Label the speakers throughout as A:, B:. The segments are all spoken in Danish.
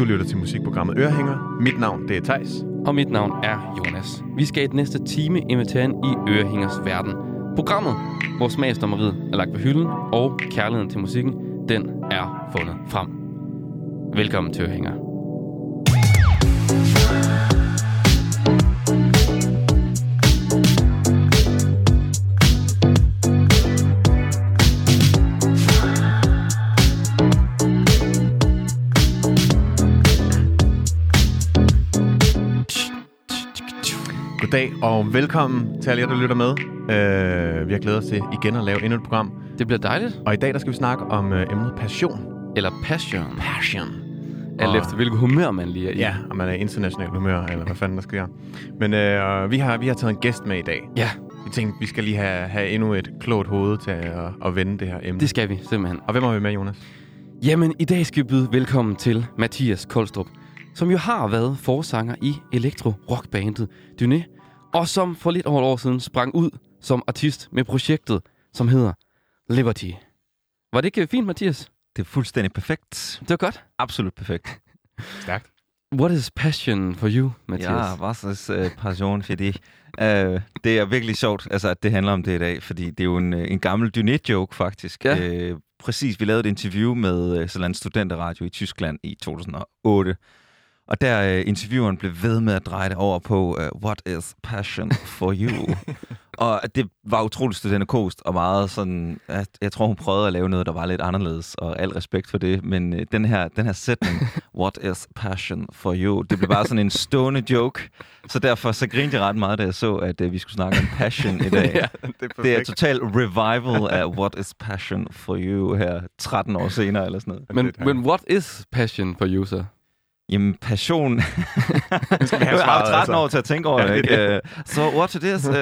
A: Du lytter til musikprogrammet Ørehænger. Mit navn det er Tejs.
B: Og mit navn er Jonas. Vi skal i den næste time invitere ind i Ørehængers verden. Programmet, hvor smagsdommeriet er lagt på hylden, og kærligheden til musikken, den er fundet frem. Velkommen til Ørehænger.
A: Goddag og velkommen til alle jer, der lytter med. Uh, vi har glædet os til igen at lave endnu et program.
B: Det bliver dejligt.
A: Og i dag der skal vi snakke om uh, emnet passion.
B: Eller passion.
A: Passion.
B: Alt efter hvilket humør man lige er i.
A: Ja, om man er international humør, eller hvad fanden der sker. Men uh, vi, har, vi har taget en gæst med i dag.
B: Ja,
A: Vi tænkte, vi skal lige have, have endnu et klogt hoved til at, at vende det her emne.
B: det skal vi simpelthen.
A: Og hvem har vi med, Jonas?
B: Jamen, i dag skal vi byde velkommen til Mathias Koldstrup, som jo har været forsanger i elektro-rockbandet Dyné, og som for lidt over et år siden sprang ud som artist med projektet, som hedder Liberty. Var det ikke fint, Mathias?
C: Det er fuldstændig perfekt.
B: Det var godt.
C: Absolut perfekt.
A: Stærkt.
B: What is passion for you, Mathias?
C: Ja, was ist uh, passion for det? Uh, det er virkelig sjovt, altså, at det handler om det i dag, fordi det er jo en, øh, en gammel Dynet-joke, faktisk.
B: Ja.
C: Uh, præcis, vi lavede et interview med uh, sådan en studenterradio i Tyskland i 2008. Og der uh, intervieweren blev ved med at dreje det over på, uh, what is passion for you? og det var utroligt studenterkost, og meget sådan, jeg, jeg tror hun prøvede at lave noget, der var lidt anderledes, og al respekt for det, men uh, den, her, den her sætning, what is passion for you? Det blev bare sådan en stående joke, så derfor så grinte jeg ret meget, da jeg så, at uh, vi skulle snakke om passion i dag.
A: ja, det er
C: Det er total revival af What is Passion for You her 13 år senere eller sådan noget.
B: Men, men what is passion for you, så?
C: Jamen, passion...
A: Nu skal vi have
C: jeg har
A: svaret,
C: 13
A: altså.
C: år til at tænke over det, ikke? Øh, Så so, what it is? Uh,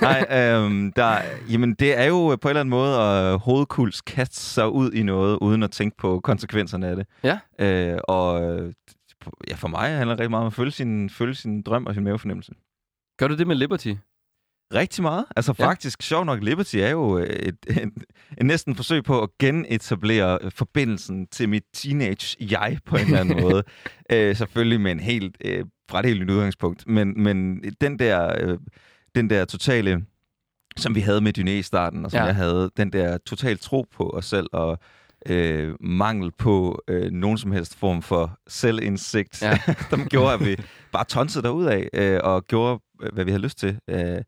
C: nej, um, der, jamen, det er jo på en eller anden måde at hovedkuls kaste sig ud i noget, uden at tænke på konsekvenserne af det.
B: Ja.
C: Uh, og øh, ja, for mig handler det rigtig meget om at følge sin, følge sin drøm og sin mavefornemmelse.
B: Gør du det med Liberty?
C: Rigtig meget. Altså
B: Ja.
C: faktisk, sjov nok, Liberty er jo øh, et, en, en næsten forsøg på at genetablere øh, forbindelsen til mit teenage-jeg på en eller anden måde. Øh, selvfølgelig med en helt, øh, fra et helt nyt udgangspunkt. Men, men den der, øh, den der totale, som vi havde med Dyné i starten, og som
B: Ja.
C: jeg havde, den der total tro på os selv, og øh, mangel på øh, nogen som helst form for selvindsigt,
B: Ja.
C: dem gjorde, at vi bare tonsede derud af, øh, og gjorde, øh, hvad vi havde lyst til. Øh,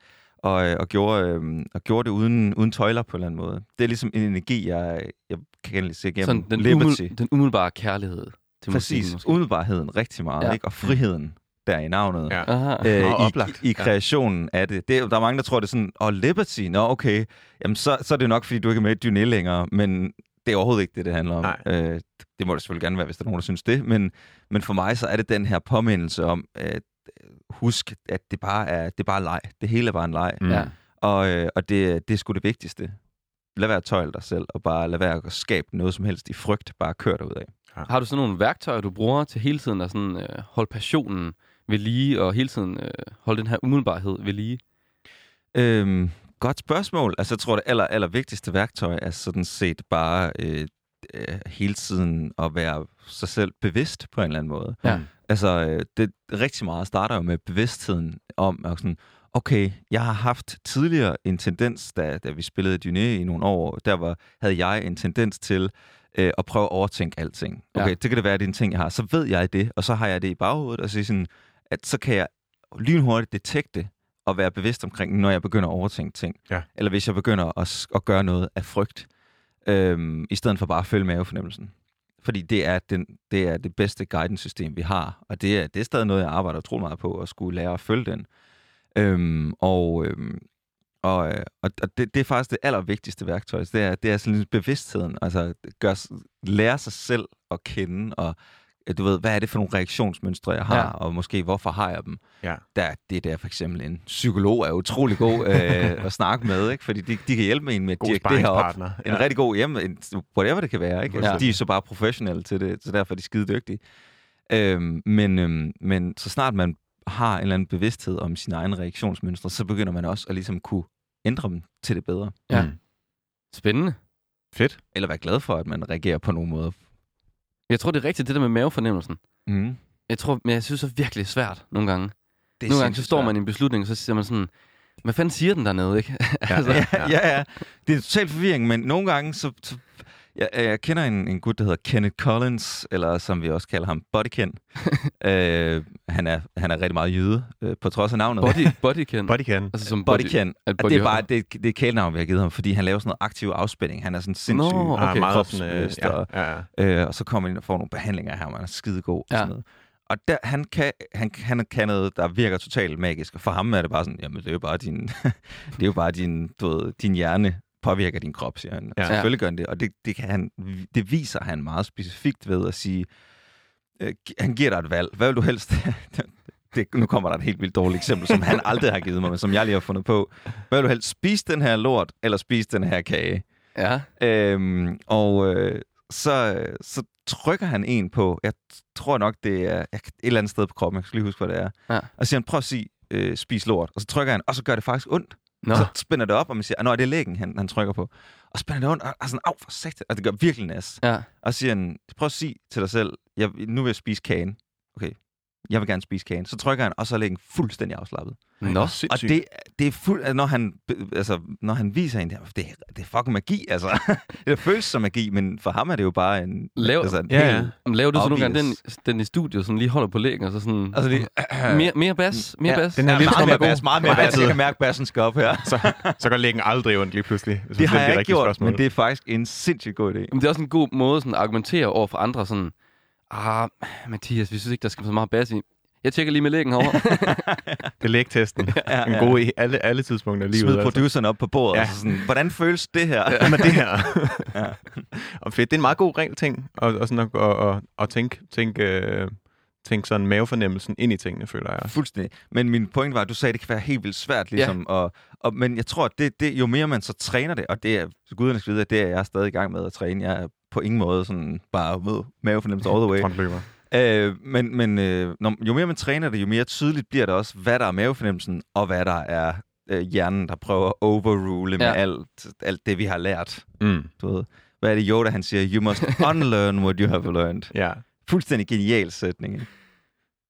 C: og, øh, og, gjorde, øh, og gjorde det uden, uden tøjler på en eller anden måde. Det er ligesom en energi, jeg, jeg kan se igennem
B: Sådan den,
C: Liberty.
B: umiddelbare, den umiddelbare kærlighed til musikken,
C: Præcis. Umiddelbarheden rigtig meget,
B: Ja.
C: ja. ikke? og friheden der i navnet.
A: Ja.
B: Aha.
C: Øh,
A: Og
C: i,
A: oplagt.
C: i, i kreationen af det. det. er- Der er mange, der tror, det er sådan, åh, Liberty, nå okay, jamen så, så er det nok, fordi du ikke er med i Dyné længere, men det er overhovedet ikke det, det handler om.
A: Nej.
C: Øh, det må det selvfølgelig gerne være, hvis der er nogen, der synes det, men, men for mig så er det den her påmindelse om, at husk, at det bare er, det er bare leg. Det hele er bare en leg.
A: Mm.
B: Ja.
C: Og, øh, og det, det er sgu det vigtigste. Lad være at tøjle dig selv, og bare lad være at skabe noget som helst i frygt. Bare kør dig ud af.
B: Har du sådan nogle værktøjer, du bruger til hele tiden at sådan, øh, holde passionen ved lige, og hele tiden øh, holde den her umiddelbarhed ved lige?
C: Øhm, godt spørgsmål. Altså, jeg tror, det aller, aller vigtigste værktøj er sådan set bare øh, øh, hele tiden at være sig selv bevidst på en eller anden måde.
B: Ja.
C: Altså, øh, det rigtig meget starter jo med bevidstheden om, at sådan, okay, jeg har haft tidligere en tendens, da, da vi spillede Dyné i nogle år, der var, havde jeg en tendens til øh, at prøve at overtænke alting. Okay,
B: Ja.
C: det kan det være, det er en ting, jeg har. Så ved jeg det, og så har jeg det i baghovedet, og så, sådan, at så kan jeg lynhurtigt detekte og være bevidst omkring, når jeg begynder at overtænke ting.
A: Ja.
C: Eller hvis jeg begynder at, at gøre noget af frygt, øhm, i stedet for bare at følge mavefornemmelsen. Fordi det er, den, det er det bedste guidance-system, vi har. Og det er, det er stadig noget, jeg arbejder utrolig meget på, at skulle lære at følge den. Øhm, og øhm, og, øh, og, og det, det er faktisk det allervigtigste værktøj. Det er, det er sådan bevidstheden. Altså, gør, lære sig selv at kende, og du ved, hvad er det for nogle reaktionsmønstre, jeg har,
B: Ja.
C: ja. og måske hvorfor har jeg dem.
A: Ja.
C: Der, det er der for eksempel en psykolog er utrolig god øh, at snakke med, ikke? fordi de, de kan hjælpe en med at dirke det her op.
A: sparringspartner.
C: En rigtig god hjem, en, whatever det kan være. Ikke? Altså,
B: Ja.
C: De er så bare professionelle til det, så derfor er de skide dygtige. Øhm, men, øhm, men så snart man har en eller anden bevidsthed om sine egne reaktionsmønstre, så begynder man også at ligesom kunne ændre dem til det bedre.
B: Ja.
A: Mm.
B: Spændende.
A: Fedt.
C: Eller være glad for, at man reagerer på nogle måder
B: Jeg tror, det er rigtigt, det der med mavefornemmelsen.
C: Mm.
B: Jeg tror, men jeg synes, det er virkelig svært nogle gange.
C: Det er
B: Nogle gange så står man i en beslutning, og så siger man sådan, hvad fanden siger den dernede, ikke? altså,
C: ja, ja, ja. Det er totalt forvirring, men nogle gange, så... så jeg, jeg kender en, en gut, der hedder Kenneth Collins, eller som vi også kalder ham, Body Ken. øh, han, er, han er rigtig meget jøde, øh, på trods af navnet.
B: body, body can.
A: Body can.
B: Altså som
C: Body Ken.
B: at
C: Og
B: body
C: det er bare det, det er kælenavn, vi har givet ham, fordi han laver sådan noget aktiv afspænding. Han er sådan sindssyg.
B: Nå,
A: Ah,
B: okay.
A: meget sådan, øh, ja,
C: og-
A: ja, ja.
C: Øh, og så kommer han ind og får nogle behandlinger her, og man er skidegod og
B: Ja.
C: sådan noget. Og der, han, kan, han, han kan noget, der virker totalt magisk. Og for ham er det bare sådan, jamen det er jo bare din, det er jo bare din, du ved, din hjerne påvirker din krop, siger han.
A: Ja.
C: Selvfølgelig gør han det. Og det, det, kan han, det viser han meget specifikt ved at sige, øh, han giver dig et valg. Hvad vil du helst? det, nu kommer der et helt vildt dårligt eksempel, som han aldrig har givet mig, men som jeg lige har fundet på. Hvad vil du helst? Spise den her lort, eller spise den her kage?
B: Ja,
C: Øhm, og øh, så, så trykker han en på, jeg tror nok, det er et eller andet sted på kroppen, jeg skal lige huske, hvad det er.
B: Ja.
C: Og så siger han, prøv at sige, øh, spis lort. Og så trykker han, og så gør det faktisk ondt.
B: Nå.
C: Så spænder det op, og man siger, nå, er det lægen, han, han trykker på. Og spænder det ondt, og, og sådan, af for sigt, og det gør virkelig næs.
B: ja.
C: Og siger han, prøv at sige til dig selv, jeg, nu vil jeg spise kagen. Okay, jeg vil gerne spise kagen. Så trykker han, og så er lægen fuldstændig afslappet.
B: Nå.
C: Og det, det er fuld, når han, altså, når han viser en det, det, er- det er fucking magi, altså. det føles som magi, men for ham er det jo bare en...
B: Lav-
C: altså, en
A: Ja, ja.
B: Men laver du så nogle gange den, den i studiet, sådan lige holder på lægen, og så sådan...
C: Altså, det,
B: mere, mere bas, mere
C: Ja,
B: bas.
A: den er
C: ja,
A: lidt
C: meget mere
A: er
C: bas, meget mere bas. Jeg kan mærke, bassen skal op her.
A: Så, så går lægen aldrig ondt lige pludselig. hvis
C: Det har jeg ikke gjort,
A: spørgsmål.
C: men det er faktisk en sindssygt god idé.
B: Men det er også en god måde sådan, at argumentere over for andre, sådan... Ah, Mathias, vi synes ikke, der skal så meget bas i. Jeg tjekker lige med lægen herovre.
A: Det er lægtesten.
C: Ja,
A: En
C: ja.
A: god i alle, alle tidspunkter af livet.
C: Smid
A: altså.
C: produceren op på bordet,
A: Ja.
C: ja. og så sådan, hvordan føles det her?
A: Hvad med det her?
C: Ja.
A: og fedt, det er en meget god regel ting, og, og sådan at, at, at, at tænke, tænke, øh, tænke sådan mavefornemmelsen ind i tingene, føler jeg.
C: Fuldstændig. Men min point var, at du sagde, at det kan være helt vildt svært, ligesom. Ja. Og, og, men jeg tror, at det, det, jo mere man så træner det, og det er, guderne skal vide, at det er jeg stadig i gang med at træne. Jeg er på ingen måde sådan bare med mavefornemmelse all the way.
A: Frontløber.
C: Øh, men men øh, når, jo mere man træner det, jo mere tydeligt bliver det også, hvad der er mavefornemmelsen, og hvad der er øh, hjernen, der prøver at overrule med
B: Ja.
C: alt, alt det, vi har lært.
A: Mm.
C: Du ved. Hvad er det Yoda, han siger? You must unlearn what you have learned.
A: Ja.
C: Fuldstændig genial sætning. ikke?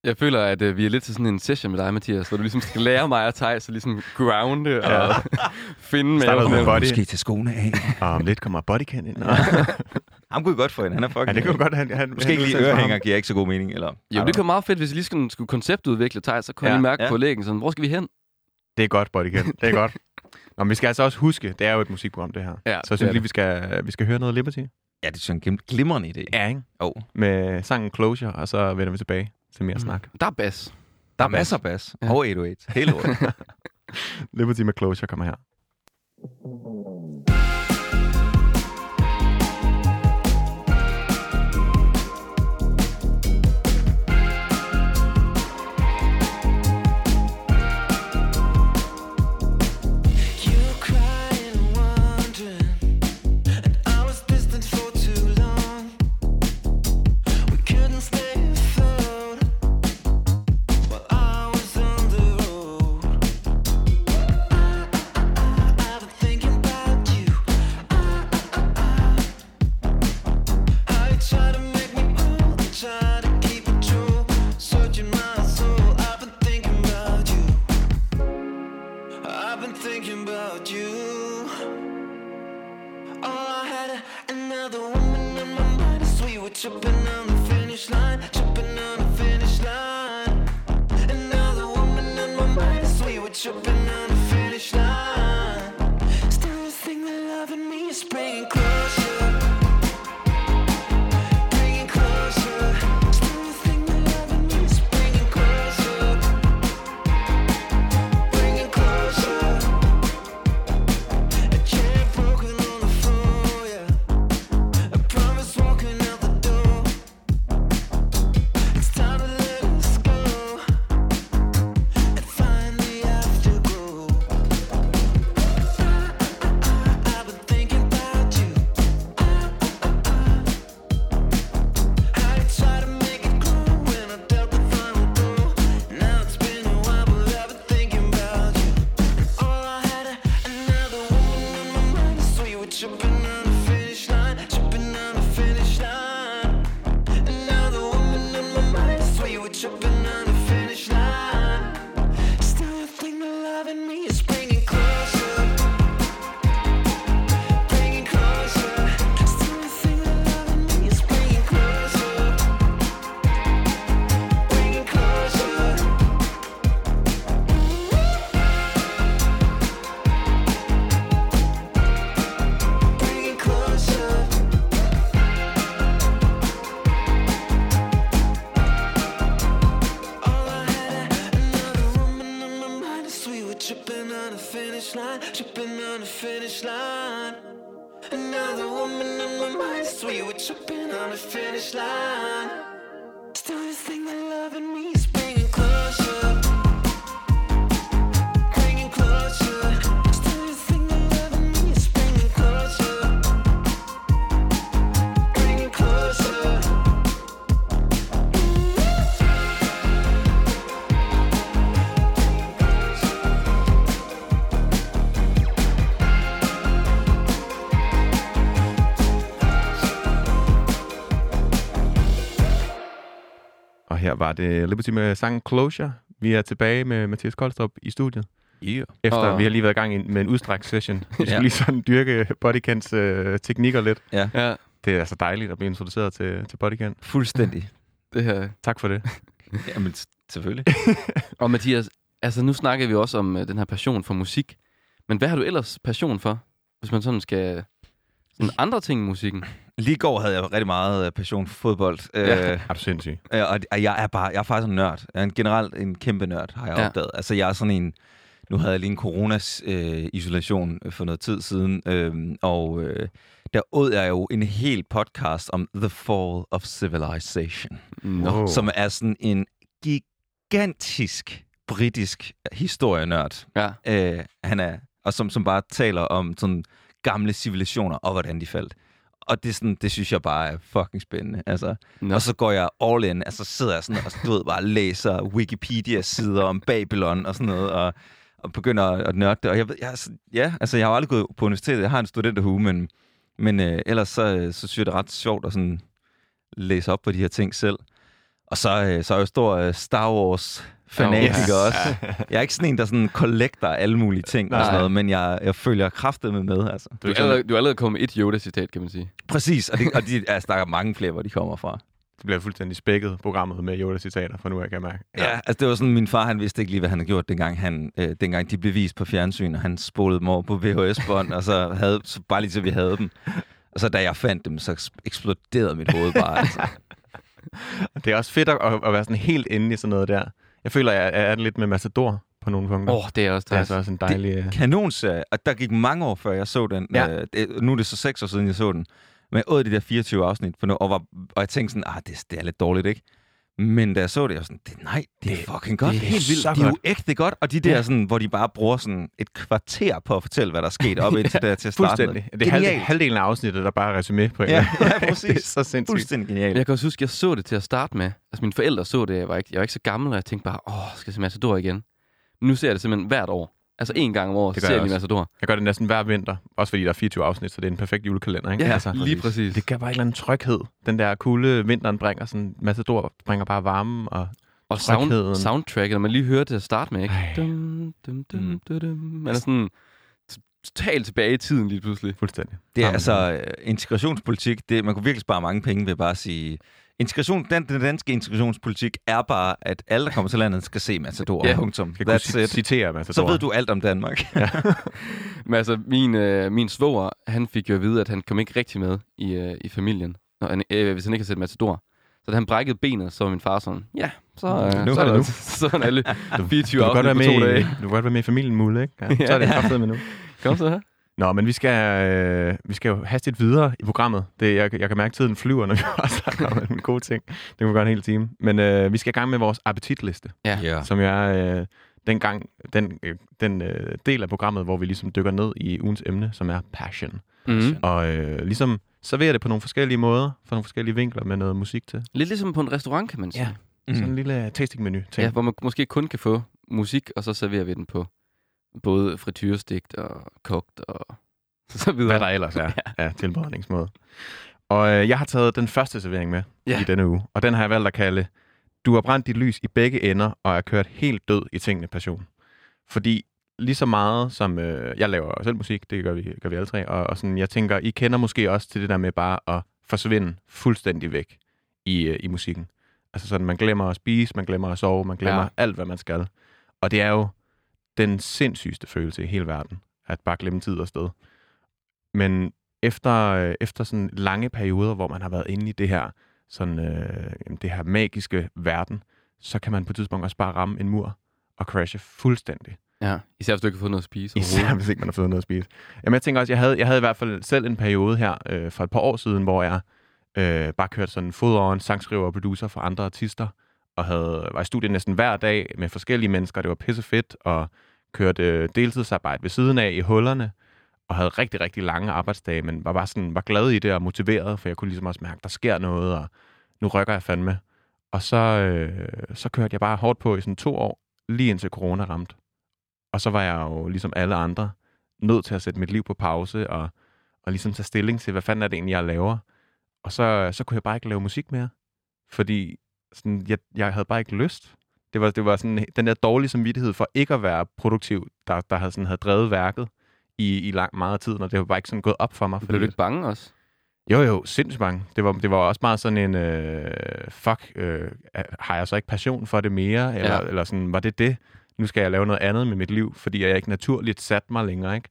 B: Jeg føler, at øh, vi er lidt til sådan en session med dig, Mathias, hvor du ligesom skal lære mig at tage, så ligesom grounde og finde
A: med
B: med.
A: body.
C: Måske til skoene af.
A: Og om lidt kommer bodycan ind.
C: Ham kunne vi godt få ind. Han er fucking...
A: ja, det kan jo godt. Han, han,
C: Måske ikke lige ørehænger giver ikke så god mening. Eller,
B: Jo, det kunne meget fedt, hvis vi lige skulle, skulle konceptudvikle Thaj, så kunne
C: Ja,
B: jeg lige mærke
C: ja.
B: på lægen, sådan, hvor skal vi hen?
A: Det er godt, bodycan. Det er godt. Nå, men vi skal altså også huske, det er jo et musikprogram, det her.
B: Ja,
A: Så jeg synes lige, vi skal, vi skal høre noget Liberty.
C: Ja, det synes jeg er en glim- glimrende idé.
A: Ja, ikke?
C: Oh.
A: Med sangen Closure, og så vender vi tilbage til mere snak.
B: Der er bas.
C: Der er masser af bas.
B: Ja.
C: Ja. Og 808. Hele året.
A: Liberty med Closure kommer her.
D: Finish line. Another woman on my mind, so we were tripping on the finish line. Still, this thing that loving me
A: her var det Liberty med sangen Closure. Vi er tilbage med Mathias Koldstrup i studiet.
C: Yeah.
A: Efter
B: Og-
A: vi har lige været i gang i- med en udstrakt session. Vi skulle
C: Ja.
A: lige sådan dyrke Bodycans øh, teknikker lidt.
C: Ja,
B: Ja,
A: Det er altså dejligt at blive introduceret til, til Bodycan.
C: fuldstændig.
B: det her.
A: Tak for det.
C: Jamen, selvfølgelig.
B: Og Mathias, altså nu snakker vi også om uh, den her passion for musik. Men hvad har du ellers passion for, hvis man sådan skal... Sådan andre ting i musikken?
C: Lige går havde jeg rigtig meget øh, passion for fodbold.
B: Ja.
C: Øh,
A: Er du sindssyg?
C: Ja, og og jeg er bare, jeg er faktisk en nørd. Jeg er en, generelt en kæmpe nørd, har jeg
B: Ja.
C: opdaget. Altså, jeg er sådan en... Nu havde jeg lige en corona-isolation øh, for noget tid siden, øhm, og øh, der åd jeg jo en hel podcast om The Fall of Civilization.
A: Wow.
C: som er sådan en gigantisk britisk historienørd.
B: Ja.
C: Øh, han er, og som, som bare taler om sådan gamle civilisationer og hvordan de faldt. Og det, er sådan, det synes jeg bare er fucking spændende. Altså,
B: Nå.
C: og så går jeg all in, altså sidder jeg sådan og du ved, bare læser Wikipedia-sider om Babylon og sådan noget, og, og begynder at nørde det. Og jeg jeg, ja, altså jeg har aldrig gået på universitetet, jeg har en studenterhue, men, men øh, ellers så, så synes jeg, det er ret sjovt at sådan læse op på de her ting selv. Og så, øh, så er jeg jo stor øh, Star Wars fanatiker
B: Yes.
C: også. Jeg er ikke sådan en, der sådan collector alle mulige ting og
B: Nej.
C: sådan noget, men jeg, jeg følger kraftet med med, altså.
B: Du er, allerede, du er allerede kommet med et Yoda-citat, kan man sige.
C: Præcis, og, det, og de, altså, der er mange flere, hvor de kommer fra.
A: Det bliver fuldstændig spækket, programmet med Yoda-citater fra nu af, kan jeg mærke.
C: Ja, altså det var sådan, min far han vidste ikke lige, hvad han havde gjort, dengang, han, øh, dengang de blev vist på fjernsyn, og han spolede dem over på VHS-bånd, og så havde, så bare lige til vi havde dem. Og så da jeg fandt dem, så eksploderede mit hoved bare. Altså.
A: Det er også fedt at, at være sådan helt inde i sådan noget der. Jeg føler, jeg er er lidt med Matador på nogle punkter.
B: Åh, oh, det er også
A: det er
B: det.
A: altså også en dejlig... øh,
C: Kanonserie, og der gik mange år, før jeg så den.
A: Ja.
C: Øh, det, nu er det så seks år siden, jeg så den. Men jeg åd de der 24 afsnit, for nu, og, var, og jeg tænkte sådan, ah, det, det er lidt dårligt, ikke? Men da jeg så det, jeg var sådan, det, nej, det er
A: Det-
C: fucking godt.
A: det er
C: helt vildt.
A: så
C: Det er jo
A: godt.
C: ægte godt. Og de der,
A: Ja.
C: sådan, hvor de bare bruger sådan et kvarter på at fortælle, hvad der er sket op indtil der til at starte med.
A: Fuldstændig. Det er halv, halvdelen af afsnittet, der bare er resume på
C: Ja, ja, præcis.
A: det er så sindssygt.
C: Fuldstændig genialt.
B: Jeg kan også huske, jeg så det til at starte med. Altså, mine forældre så det, jeg var ikke, jeg var ikke så gammel, og jeg tænkte bare, åh, skal jeg se Matador igen? Men nu ser jeg det simpelthen hvert år. Altså en gang om året,
A: Det
B: så
A: gør
B: ser
A: jeg
B: jeg. Matador.
A: Jeg gør det næsten hver vinter, også fordi der er 24 afsnit, så det er en perfekt julekalender, ikke?
B: Ja, lige præcis.
A: Det gør bare en eller anden tryghed. Den der kulde vinteren bringer sådan, Matador bringer bare varme, og
B: Og sound, soundtracket, når man lige hører det til at starte med, ikke?
A: Ej.
B: Dum, dum, dum,
C: Mm.
B: dum, dum. Man er sådan totalt tilbage i tiden lige pludselig.
A: fuldstændig.
C: Det er
A: Sammen.
C: altså øh, integrationspolitik. Det, man kunne virkelig spare mange penge ved bare at sige... Integration, den, den danske integrationspolitik er bare, at alle, der kommer til landet, skal se Matador.
B: Ja.
C: Ja. Punktum.
A: Jeg kunne
C: That's it.
A: citere Matador.
C: Så ved du alt om Danmark.
B: Men altså, min, øh, min svoger, han fik jo at vide, at han kom ikke rigtig med i, øh, i familien, når han, øh, hvis han ikke havde set Matador. Så da han brækkede benet, så var min far sådan, ja, så, øh,
A: Nu
B: så
A: er det nu.
B: så er alle 24
A: du
B: afsnit på to dage.
A: du kan godt være med i familien Mulle, ikke? Ja, så er det kraftet med nu.
B: Kom så her.
A: Nå, men vi skal, øh, vi skal jo hastigt videre i programmet. Det, jeg, jeg kan mærke, at tiden flyver, når vi bare snakker om en god ting. Det kan vi gøre en hel time. Men øh, vi skal i gang med vores appetitliste,
B: Ja.
C: Ja.
A: som jo er øh, den, gang, den, øh, den øh, del af programmet, hvor vi ligesom dykker ned i ugens emne, som er passion.
B: Mm.
A: Og øh, ligesom serverer det på nogle forskellige måder, fra nogle forskellige vinkler med noget musik til.
B: Lidt ligesom på en restaurant, kan man sige.
A: Ja. Mm. Sådan en lille tasting-menu.
B: Ja, hvor man måske kun kan få musik, og så serverer vi den på både frityrestegt og kogt og så videre.
A: hvad der ellers er ja. af tilberedningsmåde. Og øh, jeg har taget den første servering med
B: Ja.
A: i denne uge, og den har jeg valgt at kalde, du har brændt dit lys i begge ender, og er kørt helt død i tingene passion. Fordi lige så meget som, øh, jeg laver selv musik, det gør vi, gør vi alle tre, og, og sådan, jeg tænker, I kender måske også til det der med bare at forsvinde fuldstændig væk i, øh, i musikken. Altså sådan, man glemmer at spise, man glemmer at sove, man glemmer
B: ja.
A: alt, hvad man skal. Og det er jo den sindssygste følelse i hele verden, at bare glemme tid og sted. Men efter, øh, efter sådan lange perioder, hvor man har været inde i det her, sådan, øh, det her magiske verden, så kan man på et tidspunkt også bare ramme en mur og crashe fuldstændig.
B: Ja, især hvis du ikke har fået noget at spise.
A: Især hvis ikke man har fået noget at spise. Jamen, jeg tænker også, jeg havde, jeg havde i hvert fald selv en periode her øh, for et par år siden, hvor jeg øh, bare kørte sådan fod over en sangskriver og producer for andre artister, og havde, var i studiet næsten hver dag med forskellige mennesker. Det var pissefedt, og kørte deltidsarbejde ved siden af i hullerne, og havde rigtig, rigtig lange arbejdsdage, men var bare sådan, var glad i det og motiveret, for jeg kunne ligesom også mærke, der sker noget, og nu rykker jeg fandme. Og så, øh, så kørte jeg bare hårdt på i sådan to år, lige indtil corona ramte. Og så var jeg jo ligesom alle andre nødt til at sætte mit liv på pause og, og ligesom tage stilling til, hvad fanden er det egentlig, jeg laver. Og så, så kunne jeg bare ikke lave musik mere. Fordi sådan, jeg, jeg havde bare ikke lyst. Det var, det var sådan den der dårlige samvittighed for ikke at være produktiv, der, der havde, sådan, havde drevet værket i, i lang meget tid, og det var bare ikke sådan gået op for mig.
B: Blev du ikke bange også?
A: Jo, jo, sindssygt bange. Det var, det var også meget sådan en, øh, fuck, øh, har jeg så ikke passion for det mere? Eller,
B: Ja.
A: eller sådan, var det det? Nu skal jeg lave noget andet med mit liv, fordi jeg ikke naturligt sat mig længere, ikke?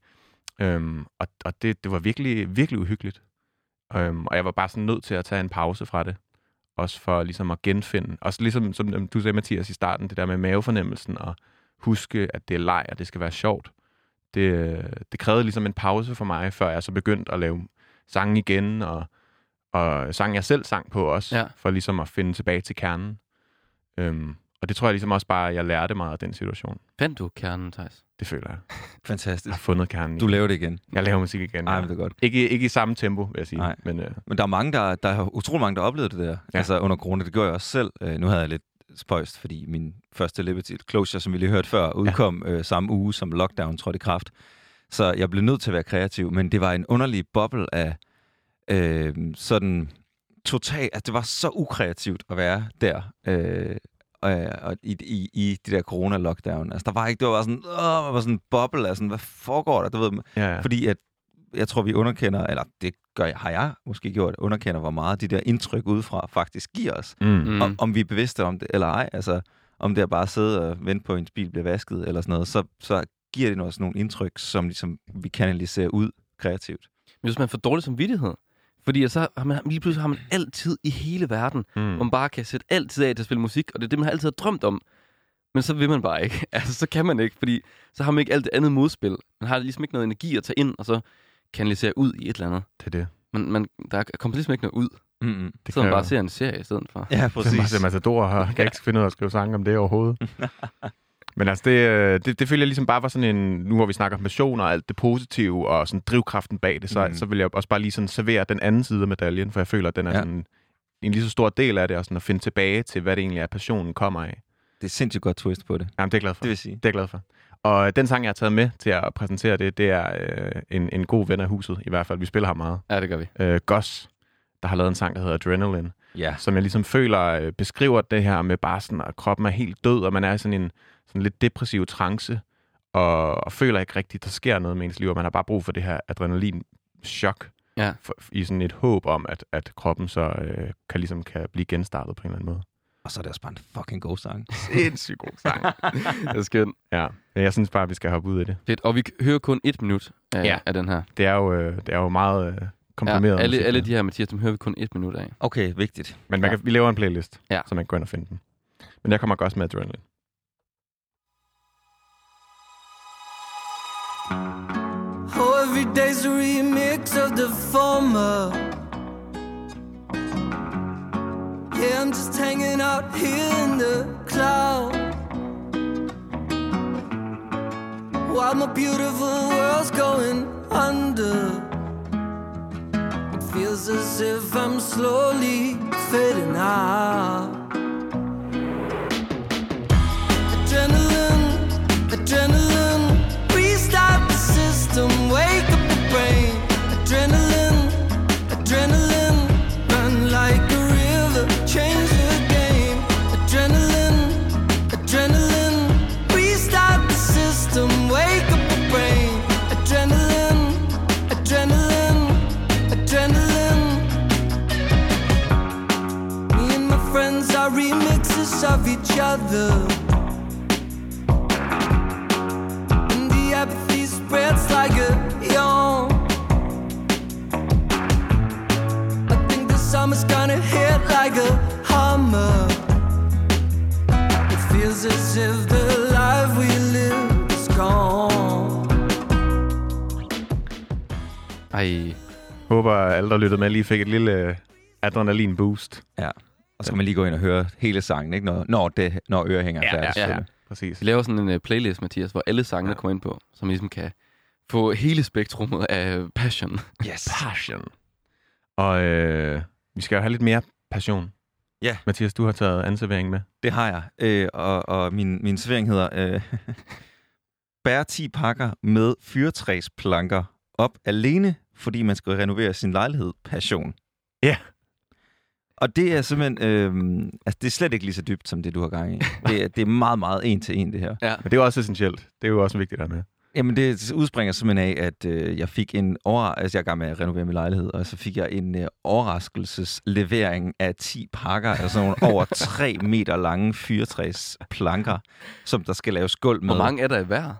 A: Øhm, og og det, det var virkelig, virkelig uhyggeligt. Øhm, og jeg var bare sådan nødt til at tage en pause fra det. Også for ligesom at genfinde. Også ligesom, som du sagde, Mathias, i starten, det der med mavefornemmelsen, og huske, at det er leg, og det skal være sjovt. Det, det krævede ligesom en pause for mig, før jeg så begyndte at lave sange igen, og, og sang jeg selv sang på også,
B: Ja.
A: for ligesom at finde tilbage til kernen. Øhm, og det tror jeg ligesom også bare, at jeg lærte meget af den situation.
B: Fandt du kernen, Thijs?
A: Det føler jeg. Jeg
C: Fantastisk.
A: har fundet kernen.
C: Du laver det igen.
A: Jeg laver musik igen.
C: Ej,
A: ja.
C: men det er godt.
A: Ikke, ikke i samme tempo, vil jeg sige.
C: Nej.
A: Men, øh,
C: Men der er mange, der, der har utrolig mange, der har oplevet det der. Ja.
A: Ja.
C: Altså under corona, det gjorde jeg også selv. Øh, nu havde jeg lidt spøjst, fordi min første Liberty Closure, som vi lige hørte før, udkom ja. øh, samme uge, som lockdown trådte i kraft. Så jeg blev nødt til at være kreativ, men det var en underlig boble af øh, sådan total... Altså, det var så ukreativt at være der. Øh, og, og i, i, i de der corona-lockdown. Altså, der var ikke... Det var bare sådan... Åh, der var sådan en boble af sådan... Hvad foregår der? Du ved,
A: ja, ja.
C: fordi at jeg tror, vi underkender, eller det gør jeg, har jeg måske gjort, underkender, hvor meget de der indtryk udefra faktisk giver os.
A: Mm.
C: Om, om vi er bevidste om det, eller ej. Altså, om det er bare at sidde og vente på, at ens bil bliver vasket, eller sådan noget, så, så giver det også nogle indtryk, som ligesom vi kanaliserer ud kreativt.
B: Men hvis man får dårlig samvittighed, fordi så har man, lige pludselig har man altid i hele verden,
A: Mm.
B: hvor man bare kan sætte altid af til at spille musik, og det er det, man altid har drømt om. Men så vil man bare ikke. Altså, så kan man ikke, fordi så har man ikke alt det andet modspil. Man har ligesom ikke noget energi at tage ind, og så kanalisere ud i et eller andet.
A: Det er det.
B: Man, man, der kommer ligesom ikke noget ud.
C: Mm-hmm.
A: Det
B: Så man bare ser en serie i stedet for.
C: Ja,
A: Det er
C: præcis.
A: Matador og kan ikke finde ud af at skrive sange om det overhovedet. Men altså, det, øh, det, det føler jeg ligesom bare var sådan en... Nu hvor vi snakker passion og alt det positive og sådan drivkraften bag det, så, mm. så vil jeg også bare lige sådan servere den anden side af medaljen, for jeg føler, at den er
C: Ja.
A: sådan en lige så stor del af det, og sådan at finde tilbage til, hvad det egentlig er, passionen kommer af.
C: Det er sindssygt godt twist på det.
A: Jamen, det er jeg glad for.
C: Det vil sige.
A: Det er jeg glad for. Og den sang, jeg har taget med til at præsentere det, det er øh, en, en god ven af huset, i hvert fald. Vi spiller ham meget.
B: Ja, det gør vi.
A: Øh, Gus, der har lavet en sang, der hedder Adrenaline.
C: Ja.
A: som jeg ligesom føler øh, beskriver det her med bare sådan, at kroppen er helt død, og man er sådan en sådan lidt depressiv trance, og, og føler ikke rigtigt, der sker noget med ens liv, og man har bare brug for det her adrenalin-chok,
B: Ja.
A: for, i sådan et håb om, at, at kroppen så øh, kan, ligesom kan blive genstartet på en eller anden måde.
C: Og så er det også bare en fucking god sang.
A: Sindssygt god sang.
B: Det er skønt.
A: ja, Men jeg synes bare, at vi skal hoppe ud af det.
B: Fedt. Og vi hører kun et minut af,
A: Ja.
B: af den her.
A: Det er jo, øh, det er jo meget øh,
B: Ja,
A: komprimeret.
B: alle,
A: musik,
B: alle
A: ja.
B: de her, Mathias, dem hører vi kun et minut af.
C: Okay, vigtigt.
A: Men man kan, vi laver en playlist,
B: Ja.
A: så man kan gå ind og finde den. Men jeg kommer også med Adrenaline.
E: Day's a remix of the former. Yeah, I'm just hanging out here in the cloud. While my beautiful world's going under. It feels as if I'm slowly fading out. Adrenaline, adrenaline, remixes of each other. And the apathy spreads like a yawn. I think the summer's gonna hit like a hammer. It feels as if the life we live is gone.
B: I
A: håber alle, der lyttede med, lige fik et lille øh, adrenalin boost. Ja.
C: Og så skal man lige gå ind og høre hele sangen, ikke? Når, når, det, når ørehængeren er
A: Ja,
C: færdig.
A: ja, ja. Præcis.
B: vi laver sådan en uh, playlist, Mathias, hvor alle sangene
A: Ja.
B: kommer ind på, som ligesom kan få hele spektrummet af passion.
C: Yes.
A: Passion. Og øh, vi skal jo have lidt mere passion.
C: Ja.
A: Mathias, du har taget anservering med.
C: Det har jeg. Øh, og, og min, min servering hedder... Øh, bær 10 pakker med fyrtræsplanker op alene, fordi man skal renovere sin lejlighed. Passion.
A: Ja.
C: Og det er simpelthen... Øh, altså, det er slet ikke lige så dybt, som det, du har gang i. Det er, det er meget, meget en til en, det her.
B: Ja.
A: Men det er jo også essentielt. Det er jo også vigtigt at have med.
C: Jamen, det udspringer simpelthen af, at øh, jeg fik en over... Altså, jeg er gang med at renovere min lejlighed, og så fik jeg en øh, overraskelseslevering af 10 pakker, altså nogle over 3 meter lange fyrtræsplanker, som der skal laves gulv med.
B: Hvor mange er der i hver?